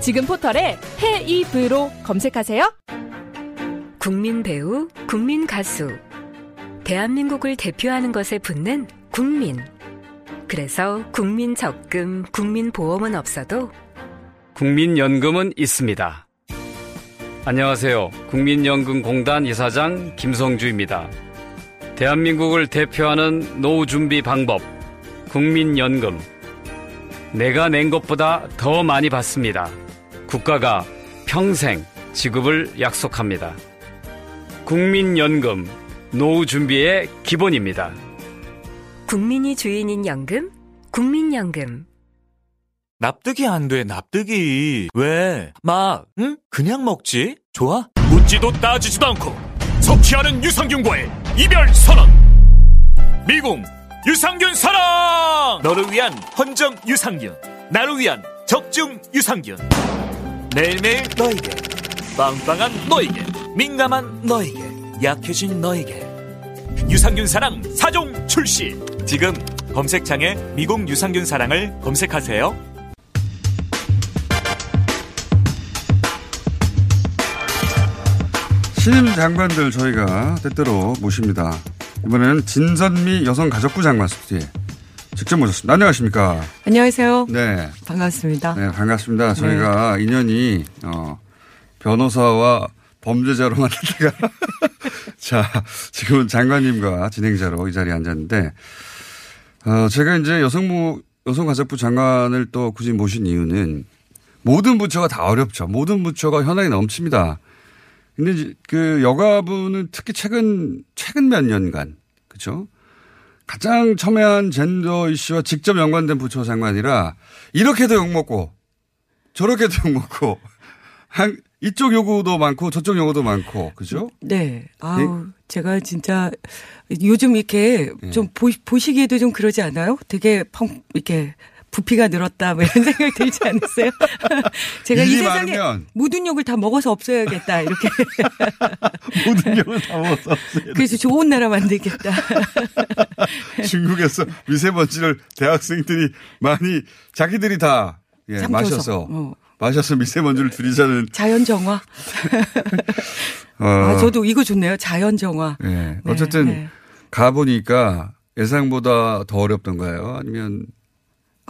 지금 포털에 헤이브로 검색하세요. 국민 배우, 국민 가수. 대한민국을 대표하는 것에 붙는 국민. 그래서 국민 적금, 국민 보험은 없어도 국민연금은 있습니다. 안녕하세요. 국민연금공단 이사장 김성주입니다. 대한민국을 대표하는 노후 준비 방법, 국민연금. 내가 낸 것보다 더 많이 받습니다. 국가가 평생 지급을 약속합니다. 국민연금, 노후 준비의 기본입니다. 국민이 주인인 연금, 국민연금. 납득이 안 돼, 납득이. 왜? 막, 응? 그냥 먹지? 좋아? 묻지도 따지지도 않고 섭취하는 유산균과의 이별 선언. 미궁 유산균 사랑! 너를 위한 헌정 유산균. 나를 위한 적중 유산균. 매일매일 너에게. 빵빵한 너에게. 민감한 너에게. 약해진 너에게. 유산균 사랑 4종 출시. 지금 검색창에 미궁 유산균 사랑을 검색하세요. 신임 장관들 저희가 때때로 모십니다. 이번에는 진선미 여성가족부 장관 스튜디오에 직접 모셨습니다. 안녕하십니까? 안녕하세요. 네. 반갑습니다. 네, 반갑습니다. 저희가 인연이, 어, 변호사와 범죄자로 만났다가, 자, 지금은 장관님과 진행자로 이 자리에 앉았는데, 어, 제가 이제 여성부, 여성가족부 장관을 또 굳이 모신 이유는 모든 부처가 다 어렵죠. 모든 부처가 현황이 넘칩니다. 근데 그 여가부는 특히 최근, 최근 몇 년간, 그죠? 가장 첨예한 젠더 이슈와 직접 연관된 부처 장관이라 이렇게도 욕먹고 저렇게도 욕먹고 한, 이쪽 요구도 많고 저쪽 요구도 많고 그죠? 네. 아우, 제가 진짜 요즘 이렇게 좀 보, 보시기에도 좀 그러지 않아요? 되게 펑, 이렇게 부피가 늘었다 뭐 이런 생각 들지 않으세요? 제가 이 세상에 많으면. 모든 욕을 다 먹어서 없어야겠다 이렇게 모든 욕을 다 먹어서 그래서 좋은 나라 만들겠다. 중국에서 미세먼지를 대학생들이 많이 자기들이 다 예. 마셔서 어. 마셔서 미세먼지를 줄이자는 자연 정화. 어, 아, 저도 이거 좋네요. 자연 정화. 예. 어쨌든 네. 가 보니까 예상보다 더 어렵던가요? 아니면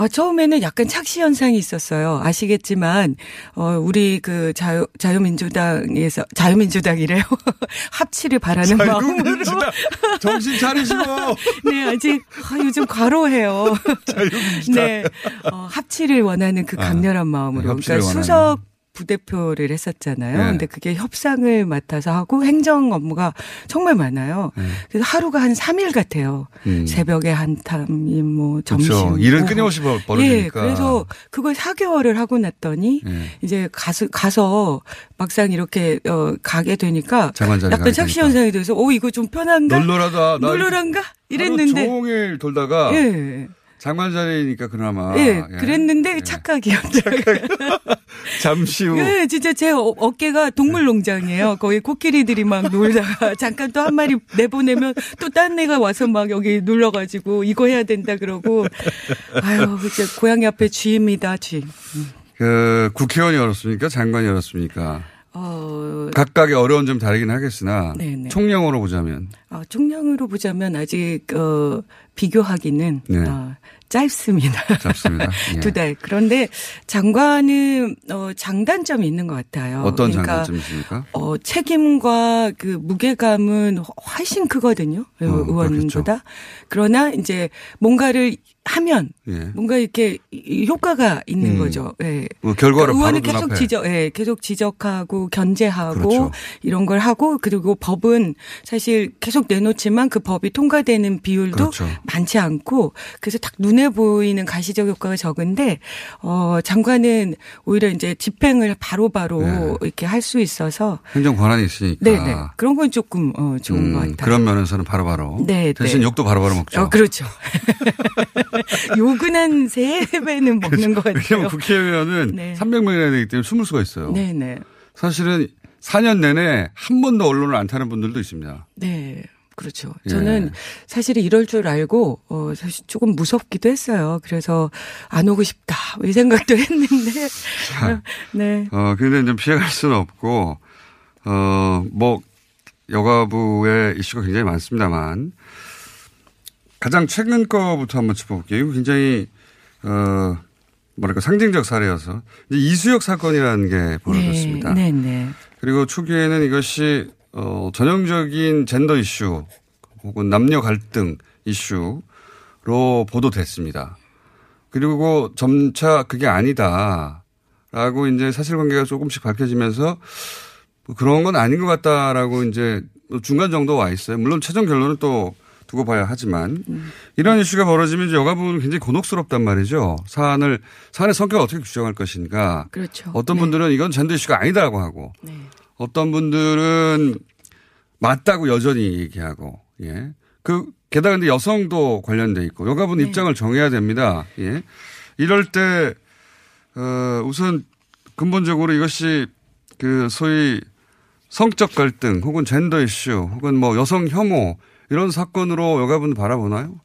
아, 처음에는 약간 착시 현상이 있었어요. 아시겠지만, 어, 우리 그 자유, 자유민주당에서, 자유민주당이래요. 합치를 바라는 마음으로. 자유민주당 정신 차리시고. 네, 아직, 아, 요즘 과로해요. 자유민주당. 네. 어, 합치를 원하는 그 강렬한 마음으로. 아, 그러니까. 수석 부대표를 했었잖아요. 네. 근데 그게 협상을 맡아서 하고 행정 업무가 정말 많아요. 그래서 하루가 한 3일 같아요. 음. 새벽에 한탐이 뭐 점심. 그렇죠. 일은. 끊임없이 벌- 예, 벌어지니까. 그래서 그걸 4개월을 하고 났더니 예. 이제 가서 가서 막상 이렇게 어 가게 되니까 약간 착시. 현상이 돼서 오 이거 좀 편한가? 널널한가? 하루 이랬는데 종일 돌다가 예. 장관 자리니까 그나마 예, 예. 그랬는데 착각이었더라고요. 잠시 후 예, 진짜 제 어- 어깨가 동물 농장이에요. 거기 코끼리들이 막 놀다가 잠깐 또 한 마리 내보내면 또 딴 애가 와서 막 여기 눌러가지고 이거 해야 된다 그러고 아유, 이제 고양이 앞에 쥐입니다, 쥐. 그 국회의원이 어렵습니까? 장관이 어렵습니까? 어, 각각의 어려운 점 다르긴 하겠으나 네네. 총량으로 보자면 아, 총량으로 보자면 아직 어, 비교하기는 네. 어, 짧습니다. 짧습니다. 예. 두 달. 그런데 장관은 어, 장단점이 있는 것 같아요. 어떤 그러니까 장단점이십니까? 어, 책임과 그 무게감은 훨씬 크거든요. 어, 의원보다. 그러나 이제 뭔가를 하면 예. 뭔가 이렇게 이- 효과가 있는 음. 거죠. 예. 뭐 결과를 의원은 바로 계속 눈앞에. 지적, 예, 계속 지적하고 견제하고 그렇죠. 이런 걸 하고 그리고 법은 사실 계속 내놓지만 그 법이 통과되는 비율도 그렇죠. 많지 않고 그래서 딱 눈에 보이는 가시적 효과가 적은데 어 장관은 오히려 이제 집행을 바로 바로 네. 이렇게 할 수 있어서 행정 권한이 있으니까. 네네 그런 건 조금 어 좋은 음, 것 같아요. 그런 면에서는 바로바로. 네, 대신 네. 욕도 바로바로 먹죠. 어, 그렇죠. 욕은 한 세 배는 먹는 것 같아요. 왜냐면 국회의원은 네. 300명이나 되기 때문에 숨을 수가 있어요. 네네. 사실은 4년 내내 한 번도 언론을 안 타는 분들도 있습니다. 네. 그렇죠. 예. 저는 사실은 이럴 줄 알고 어 사실 조금 무섭기도 했어요. 그래서 안 오고 싶다 뭐이 생각도 했는데 자, 네. 어, 근데 이제 피해갈 수는 없고, 어, 뭐, 여가부의 이슈가 굉장히 많습니다만, 가장 최근 거부터 한번 짚어볼게요. 이거 굉장히, 어, 뭐랄까, 상징적 사례여서, 이제 이수혁 사건이라는 게 벌어졌습니다. 네, 네. 그리고 초기에는 이것이, 어, 전형적인 젠더 이슈, 혹은 남녀 갈등 이슈로 보도됐습니다. 그리고 점차 그게 아니다. 라고 이제 사실관계가 조금씩 밝혀지면서 뭐 그런 건 아닌 것 같다라고 이제 중간 정도 와 있어요. 물론 최종 결론은 또 두고 봐야 하지만 이런 이슈가 벌어지면 이제 여가부는 굉장히 곤혹스럽단 말이죠. 사안을 사안의 성격을 어떻게 규정할 것인가. 그렇죠. 어떤 분들은 이건 젠더 이슈가 아니다라고 하고 어떤 분들은 맞다고 여전히 얘기하고 예. 그 게다가 근데 여성도 관련돼 있고 여가부는 입장을 정해야 됩니다. 예. 이럴 때 어, 우선 근본적으로 이것이 그 소위 성적 갈등 혹은 젠더 이슈 혹은 뭐 여성 혐오 이런 사건으로 여가부는 바라보나요?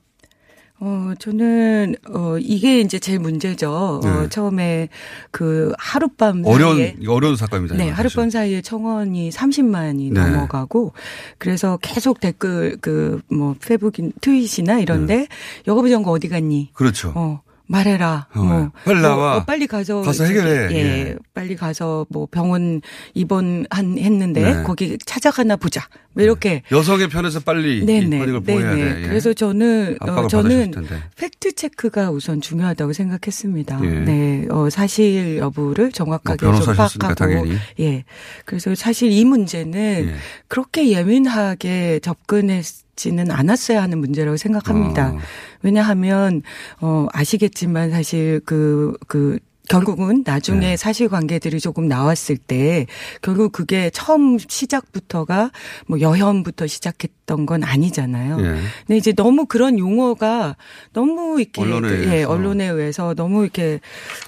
어, 저는, 어, 이게 이제 제일 문제죠. 어, 네. 처음에 그 하룻밤 어려운 사이에. 어려운 사건입니다. 네, 하룻밤 사이에 청원이 30만이 네. 넘어가고 그래서 계속 댓글 그 뭐 페북인 트윗이나 이런데 네. 여가부 장관 어디 갔니? 그렇죠. 어. 말해라. 어, 뭐 빨리 뭐, 나와. 뭐 빨리 가서 가서 해결해. 예, 예. 빨리 가서 뭐 병원 입원 한 했는데 네. 거기 찾아가나 보자. 뭐 이렇게 여성의 편에서 빨리 이 네네. 보호해야 네네. 돼. 예. 그래서 저는 어, 저는. 팩트 체크가 우선 중요하다고 생각했습니다. 예. 네, 어, 사실 여부를 정확하게 뭐 파악하고, 당연히. 예. 그래서 사실 이 문제는 예. 그렇게 예민하게 접근했 지는 않았어야 하는 문제라고 생각합니다. 어. 왜냐하면 어 아시겠지만 사실 그그 결국은 나중에 네. 사실관계들이 조금 나왔을 때 결국 그게 처음 시작부터가 뭐 여혐부터 시작했던 건 아니잖아요. 예. 근데 이제 너무 그런 용어가 너무 이렇게 언론에 그, 예, 의해서. 언론에 의해서 너무 이렇게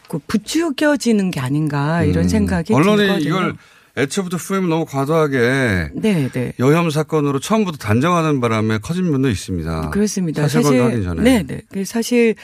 그 부추겨지는 게 아닌가 이런 음. 생각이 언론이 들거든요. 이걸 애초부터 프레임을 너무 과도하게 네, 네. 여혐 사건으로 처음부터 단정하는 바람에 커진 면도 있습니다. 그렇습니다. 사실관계 하기 전에. 네, 네. 그 사실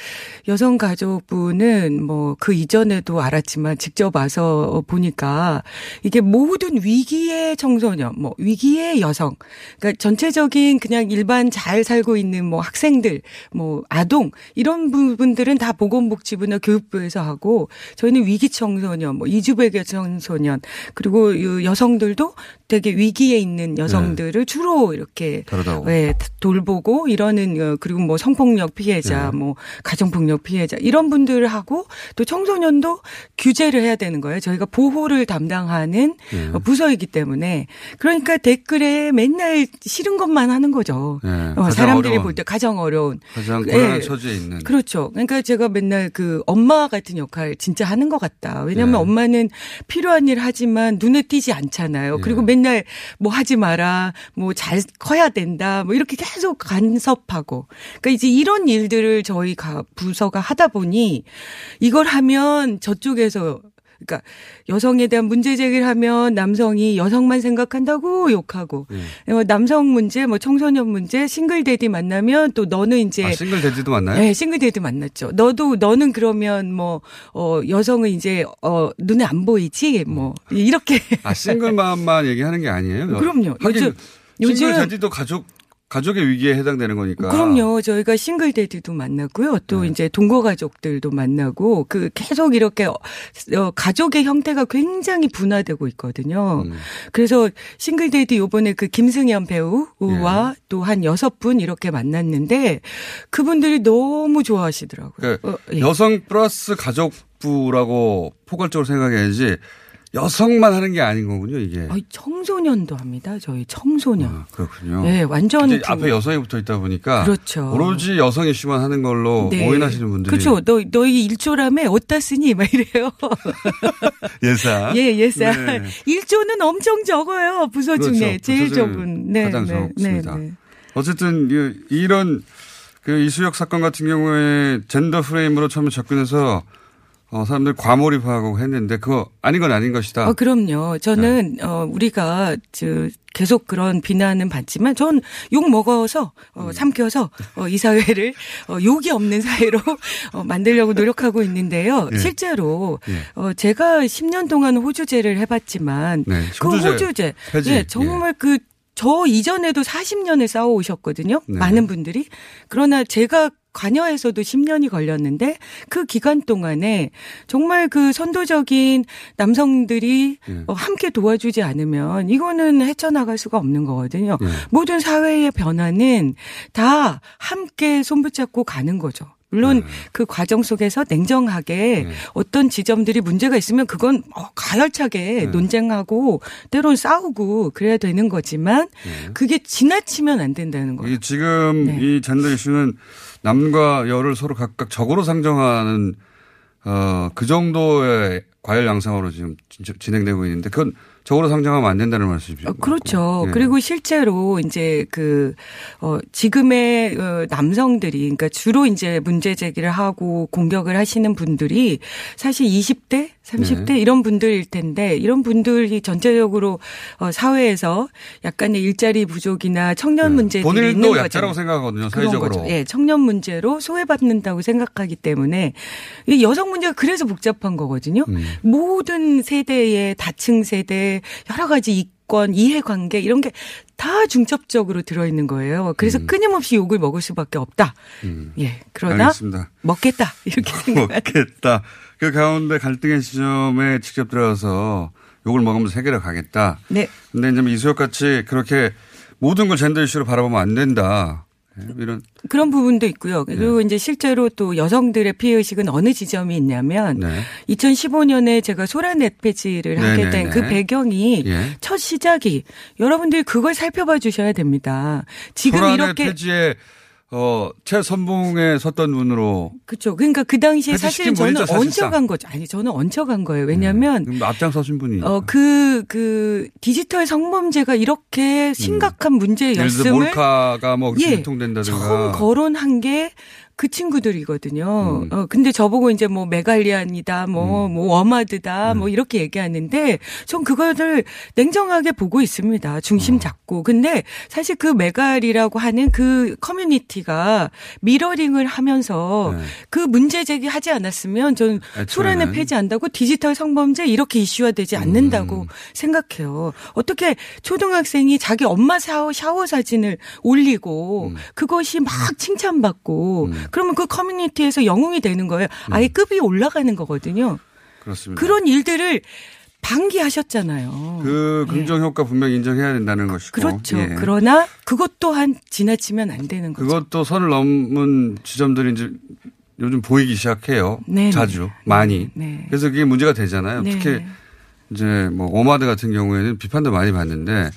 여성 가족부는 뭐 그 이전에도 알았지만 직접 와서 보니까 이게 모든 위기의 청소년, 뭐 위기의 여성, 그러니까 전체적인 그냥 일반 잘 살고 있는 뭐 학생들, 뭐 아동 이런 부분들은 다 보건복지부나 교육부에서 하고 저희는 위기 청소년, 뭐 이주백의 청소년 그리고 이 여성들도 되게 위기에 있는 여성들을 주로 이렇게 다루다고. 네, 돌보고 이러는 어, 그리고 뭐 성폭력 피해자, 네. 뭐 가정폭력 피해자 이런 분들을 하고 또 청소년도 규제를 해야 되는 거예요. 저희가 보호를 담당하는 네. 어, 부서이기 때문에 그러니까 댓글에 맨날 싫은 것만 하는 거죠. 네, 어, 사람들이. 볼 때 가장 어려운 가장 예. 곤란한 처지에 있는. 그렇죠. 그러니까 제가 맨날 그 엄마 같은 역할 진짜 하는 것 같다. 왜냐하면 네. 엄마는 필요한 일 하지만 눈에 띄지 않잖아요. 그리고 맨날 뭐 하지 마라, 뭐 잘 커야 된다, 뭐 이렇게 계속 간섭하고. 그러니까 이제 이런 일들을 저희 가 부서가 하다 보니 이걸 하면 저쪽에서 그러니까 여성에 대한 문제 제기를 하면 남성이 여성만 생각한다고 욕하고 네. 어, 남성 문제 뭐 청소년 문제 싱글 데디 만나면 또 너는 이제 아, 싱글 데디도 만나요? 네, 싱글 데디 만났죠. 너도 너는 그러면 뭐 어, 여성은 이제 어, 눈에 안 보이지 뭐 이렇게 아, 싱글맘만 얘기하는 게 아니에요? 그럼요. 하긴 요즘- 싱글 요즘- 데디도 가족, 가족의 위기에 해당되는 거니까. 그럼요. 저희가 싱글 데디도 만나고요. 또 이제 동거 가족들도 만나고 그 계속 이렇게 어, 어, 가족의 형태가 굉장히 분화되고 있거든요. 그래서 싱글 데디 요번에 그 김승현 배우와 또한 여섯 분 이렇게 만났는데 그분들이 너무 좋아하시더라고요. 그러니까 어, 예. 여성 플러스 가족부라고 포괄적으로 생각해야지 여성만 하는 게 아닌 거군요, 이게. 아니, 청소년도 합니다. 저희 청소년. 그렇군요. 네, 완전 이제 그- 앞에 여성이 붙어 있다 보니까 그렇죠. 오로지 여성 이슈만 하는 걸로 네. 오인하시는 분들이 그렇죠. 너 너희 일조라며 어디다 쓰니? 막 이래요. 예사. 예, 예사. 네. 일조는 엄청 적어요. 부서 그렇죠. 중에 제일 적은. 네, 가장 네, 적습니다. 네, 네. 어쨌든 이- 이런 그 이수혁 사건 같은 경우에 젠더 프레임으로 처음에 접근해서 어, 사람들 과몰입하고 했는데 그거 아닌 건 아닌 것이다. 어, 그럼요. 저는 네. 어 우리가 저 계속 그런 비난은 받지만 전 욕 먹어서 어 음. 삼켜서 어, 이 사회를 어 욕이 없는 사회로 어 만들려고 노력하고 있는데요. 예. 실제로 예. 어 제가 10년 동안 호주제를 해 봤지만 네, 그 호주제 호주제 폐지. 예, 정말 그저 이전에도 40년을 싸워 오셨거든요. 네. 많은 분들이. 그러나 제가 관여에서도 10년이 걸렸는데 그 기간 동안에 정말 그 선도적인 남성들이 예. 어, 함께 도와주지 않으면 이거는 헤쳐나갈 수가 없는 거거든요. 예. 모든 사회의 변화는 다 함께 손붙잡고 가는 거죠. 물론 네. 그 과정 속에서 냉정하게 어떤 지점들이 문제가 있으면 그건 어, 가열차게 논쟁하고 때론 싸우고 그래야 되는 거지만 그게 지나치면 안 된다는 거예요. 지금 네. 이 젠더 이슈는 남과 여를 서로 각각 적으로 상정하는 어, 그 정도의 과열 양상으로 지금 진- 진행되고 있는데 그건 적으로 상정하면 안 된다는 말씀이죠. 어, 그렇죠. 예. 그리고 실제로 이제 그, 어, 지금의 어, 남성들이, 그러니까 주로 이제 문제 제기를 하고 공격을 하시는 분들이 사실 20대, 30대 네. 이런 분들일 텐데 이런 분들이 전체적으로 어, 사회에서 약간의 일자리 부족이나 청년 문제들이 있는 네. 본인도 거죠. 약자라고 생각하거든요, 사회적으로. 예, 청년 문제로 소외받는다고 생각하기 때문에 이 여성 문제가 그래서 복잡한 거거든요. 음. 모든 세대의 다층 세대 여러 가지 이권, 이해관계 이런 게 다 중첩적으로 들어있는 거예요. 그래서 끊임없이 욕을 먹을 수밖에 없다. 예, 그러나 음. 알겠습니다. 먹겠다 이렇게 생각. 먹겠다. 그 가운데 갈등의 지점에 직접 들어가서 욕을 먹으면서 해결해 가겠다. 네. 근데 이제 뭐 이수혁 같이 그렇게 모든 걸 젠더 이슈로 바라보면 안 된다. 예, 이런 그런 부분도 있고요. 그리고 네. 이제 실제로 또 여성들의 피해 의식은 어느 지점이 있냐면 네. 2015년에 제가 소라넷 폐지를 네, 하게 네, 된그 네. 배경이 예. 첫 시작이 여러분들이 그걸 살펴봐 주셔야 됩니다. 지금 이렇게 폐지에 어, 최선봉에 섰던 분으로. 그렇죠. 그러니까 그 당시에 사실 저는 분이죠. 얹혀간 거죠. 아니, 저는 얹혀간 거예요. 왜냐면 네. 앞장서신 분이. 어, 그, 그, 디지털 성범죄가 이렇게 심각한 음. 예를 들어 문제였음을 몰카가 뭐 예, 유통된다든가. 처음 거론한 게그 친구들이거든요. 음. 어, 근데 저보고 이제 뭐 메갈리안이다, 뭐, 뭐 워마드다, 음. 뭐 이렇게 얘기하는데 전 그거를 냉정하게 보고 있습니다. 어. 중심 잡고. 근데 사실 그 메갈이라고 하는 그 커뮤니티가 미러링을 하면서 그 문제 제기하지 않았으면 전 네. 소란을 폐지한다고 디지털 성범죄 이렇게 이슈화되지 않는다고 음. 생각해요. 어떻게 초등학생이 자기 엄마 샤워, 샤워 사진을 올리고 음. 그것이 막 칭찬받고 그러면 그 커뮤니티에서 영웅이 되는 거예요. 음. 아예 급이 올라가는 거거든요. 그렇습니다. 그런 일들을 방기하셨잖아요. 그 긍정 효과 분명히 인정해야 된다는 것이고. 그렇죠. 예. 그러나 그것 또한 지나치면 안 되는 거죠. 그것도 선을 넘은 지점들이 이제 요즘 보이기 시작해요. 네네. 자주 많이. 네. 그래서 그게 문제가 되잖아요. 네. 특히 이제 뭐 오마드 같은 경우에는 비판도 많이 받는데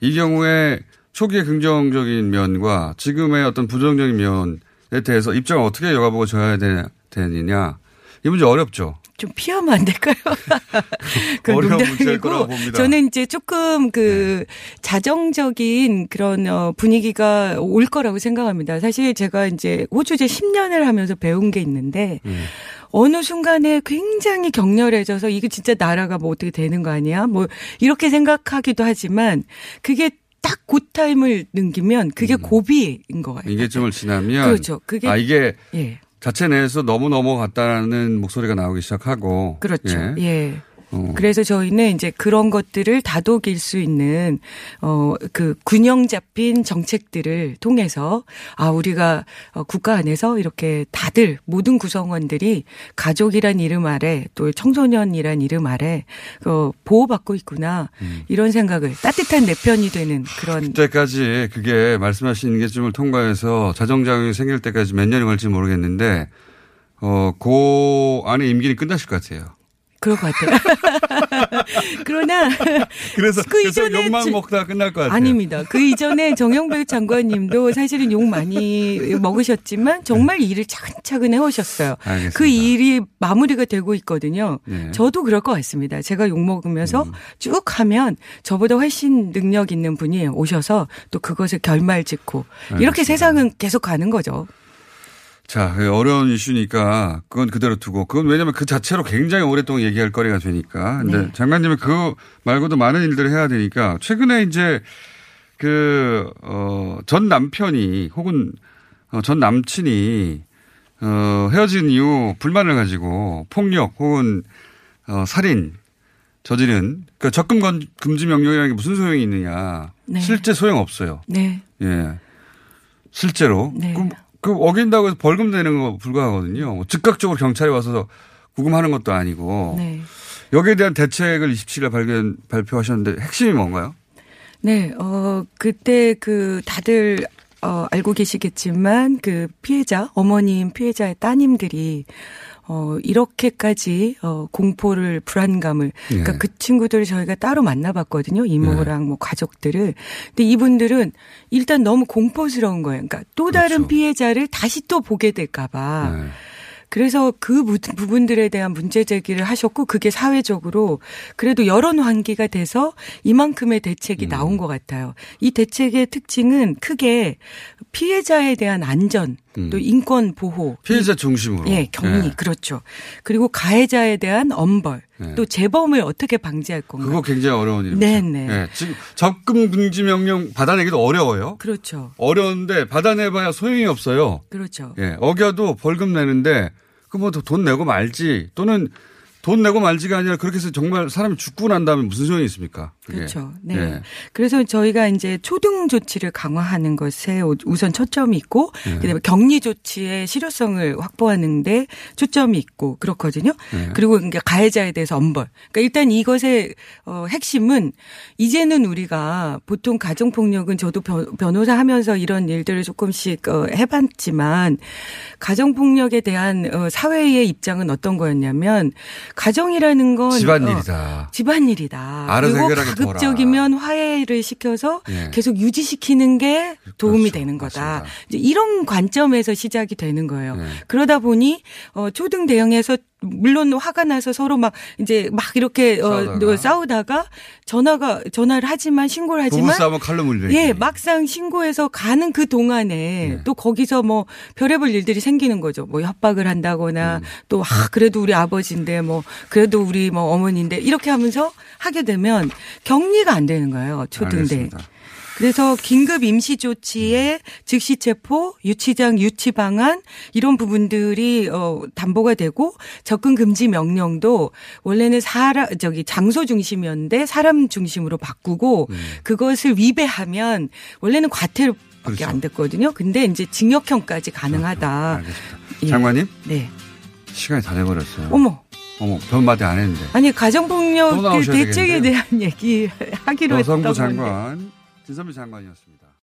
이 경우에 초기의 긍정적인 면과 지금의 어떤 부정적인 면에 대해서 입장을 어떻게 여가보고 줘야 되, 되느냐. 이 문제 어렵죠. 좀 피하면 안 될까요? 그 농담이고. 저는 이제 조금 그 네. 자정적인 그런 어 분위기가 올 거라고 생각합니다. 사실 제가 이제 호주제 10년을 하면서 배운 게 있는데 음. 어느 순간에 굉장히 격렬해져서 이거 진짜 나라가 뭐 어떻게 되는 거 아니야? 뭐 이렇게 생각하기도 하지만 그게 딱 고타임을 넘기면 그게 고비인 거 같아요. 이게 좀을 지나면. 그렇죠. 그게 아, 이게 예. 자체 내에서 너무 넘어갔다는 목소리가 나오기 시작하고. 그렇죠. 예. 예. 어. 그래서 저희는 이제 그런 것들을 다독일 수 있는 어 그 균형 잡힌 정책들을 통해서 아 우리가 어, 국가 안에서 이렇게 다들 모든 구성원들이 가족이란 이름 아래 또 청소년이란 이름 아래 어 보호받고 있구나 음. 이런 생각을 따뜻한 내 편이 되는 그런 그때까지 그게 말씀하신 게좀을 통과해서 자정작용이 생길 때까지 몇 년이 걸릴지 모르겠는데 어, 그 안에 임기는 끝나실 것 같아요. 그럴 것 같아요. 그러나 그래서, 그 그래서 이전에 욕만 저- 먹다가 끝날 것 같아요. 아닙니다. 그 이전에 정영백 장관님도 사실은 욕 많이 먹으셨지만 정말 일을 차근차근 해오셨어요. 알겠습니다. 그 일이 마무리가 되고 있거든요. 네. 저도 그럴 것 같습니다. 제가 욕 먹으면서 음. 쭉 하면 저보다 훨씬 능력 있는 분이 오셔서 또 그것을 결말 짓고 이렇게 알겠습니다. 세상은 계속 가는 거죠. 자, 어려운 이슈니까 그건 그대로 두고 그건 왜냐하면 그 자체로 굉장히 오랫동안 얘기할 거리가 되니까. 근데 네. 장관님은 그거 말고도 많은 일들을 해야 되니까 최근에 이제 그, 어, 전 남편이 혹은 어, 전 남친이 어, 헤어진 이후 불만을 가지고 폭력 혹은 어, 살인 저지른 그 적금 건- 금지 명령이라는 게 무슨 소용이 있느냐. 네. 실제 소용 없어요. 네. 예. 실제로. 네. 그, 그 어긴다고 해서 벌금 내는 거 불가하거든요. 뭐 즉각적으로 경찰이 와서 구금하는 것도 아니고. 네. 여기에 대한 대책을 27일 발견, 발표하셨는데 핵심이 뭔가요? 네, 어, 그때 그 다들 어, 알고 계시겠지만 그 피해자, 어머님 피해자의 따님들이 어, 이렇게까지 어, 공포를, 불안감을. 그러니까 네. 그 친구들을 저희가 따로 만나봤거든요. 이모랑 뭐 가족들을. 근데 이분들은 일단 너무 공포스러운 거예요. 그러니까 또 다른 그렇죠. 피해자를 다시 또 보게 될까 봐. 네. 그래서 그 부- 부분들에 대한 문제 제기를 하셨고 그게 사회적으로 그래도 여론 환기가 돼서 이만큼의 음. 대책이 나온 것 같아요. 이 대책의 특징은 크게 피해자에 대한 안전 음. 또 인권 보호 피해자 중심으로. 예, 격리 예. 그렇죠. 그리고 가해자에 대한 엄벌 네. 또 재범을 어떻게 방지할 건가. 그거 굉장히 어려운 일이죠. 네네. 예. 지금 적금 금지 명령 받아내기도 어려워요. 그렇죠. 어려운데 받아내봐야 소용이 없어요. 그렇죠. 예. 어겨도 벌금 내는데 그뭐돈 내고 말지 또는 돈 내고 말지가 아니라 그렇게 해서 정말 사람이 죽고 난 다음에 무슨 소용이 있습니까? 그게. 그렇죠. 네. 예. 그래서 저희가 이제 초등 조치를 강화하는 것에 우선 초점이 있고 네. 그다음에 격리 조치의 실효성을 확보하는데 초점이 있고 그렇거든요. 네. 그리고 그러니까 가해자에 대해서 엄벌. 그러니까 일단 이것의 어 핵심은 이제는 우리가 보통 가정 폭력은 저도 변- 변호사 하면서 이런 일들을 조금씩 어 해봤지만 가정 폭력에 대한 어 사회의 입장은 어떤 거였냐면 가정이라는 건 집안일이다. 어, 집안일이다. 그리고. 가급적이면 화해를 시켜서 예. 계속 유지시키는 게 도움이 그렇죠. 되는 거다. 이런 관점에서 시작이 되는 거예요. 네. 그러다 보니 어 초등 대형에서 물론 화가 나서 서로 막 이제 막 이렇게 어 싸우다가. 싸우다가 전화가 전화를 하지만 신고를 하지만 부부싸움은 칼로 물려야지. 예, 막상 신고해서 가는 그 동안에 네. 또 거기서 뭐 별의별 일들이 생기는 거죠. 뭐 협박을 한다거나 음. 또 아, 그래도 우리 아버지인데 뭐 그래도 우리 뭐 어머니인데 이렇게 하면서 하게 되면 격리가 안 되는 거예요. 초등대. 알겠습니다. 그래서 긴급 임시 조치에 즉시 체포, 유치장 유치 방안 이런 부분들이 어 담보가 되고 접근 금지 명령도 원래는 사람 저기 장소 중심이었는데 사람 중심으로 바꾸고 음. 그것을 위배하면 원래는 과태료 밖에 그렇죠. 안 됐거든요. 근데 이제 징역형까지 가능하다. 알겠습니다. 예. 장관님 네. 시간이 다 돼버렸어요. 어머. 어머 별마디 안 했는데. 아니 또 가정폭력 대책에 되겠는데요. 대한 얘기 하기로 했던 여성부 건데. 장관 진선미 장관이었습니다.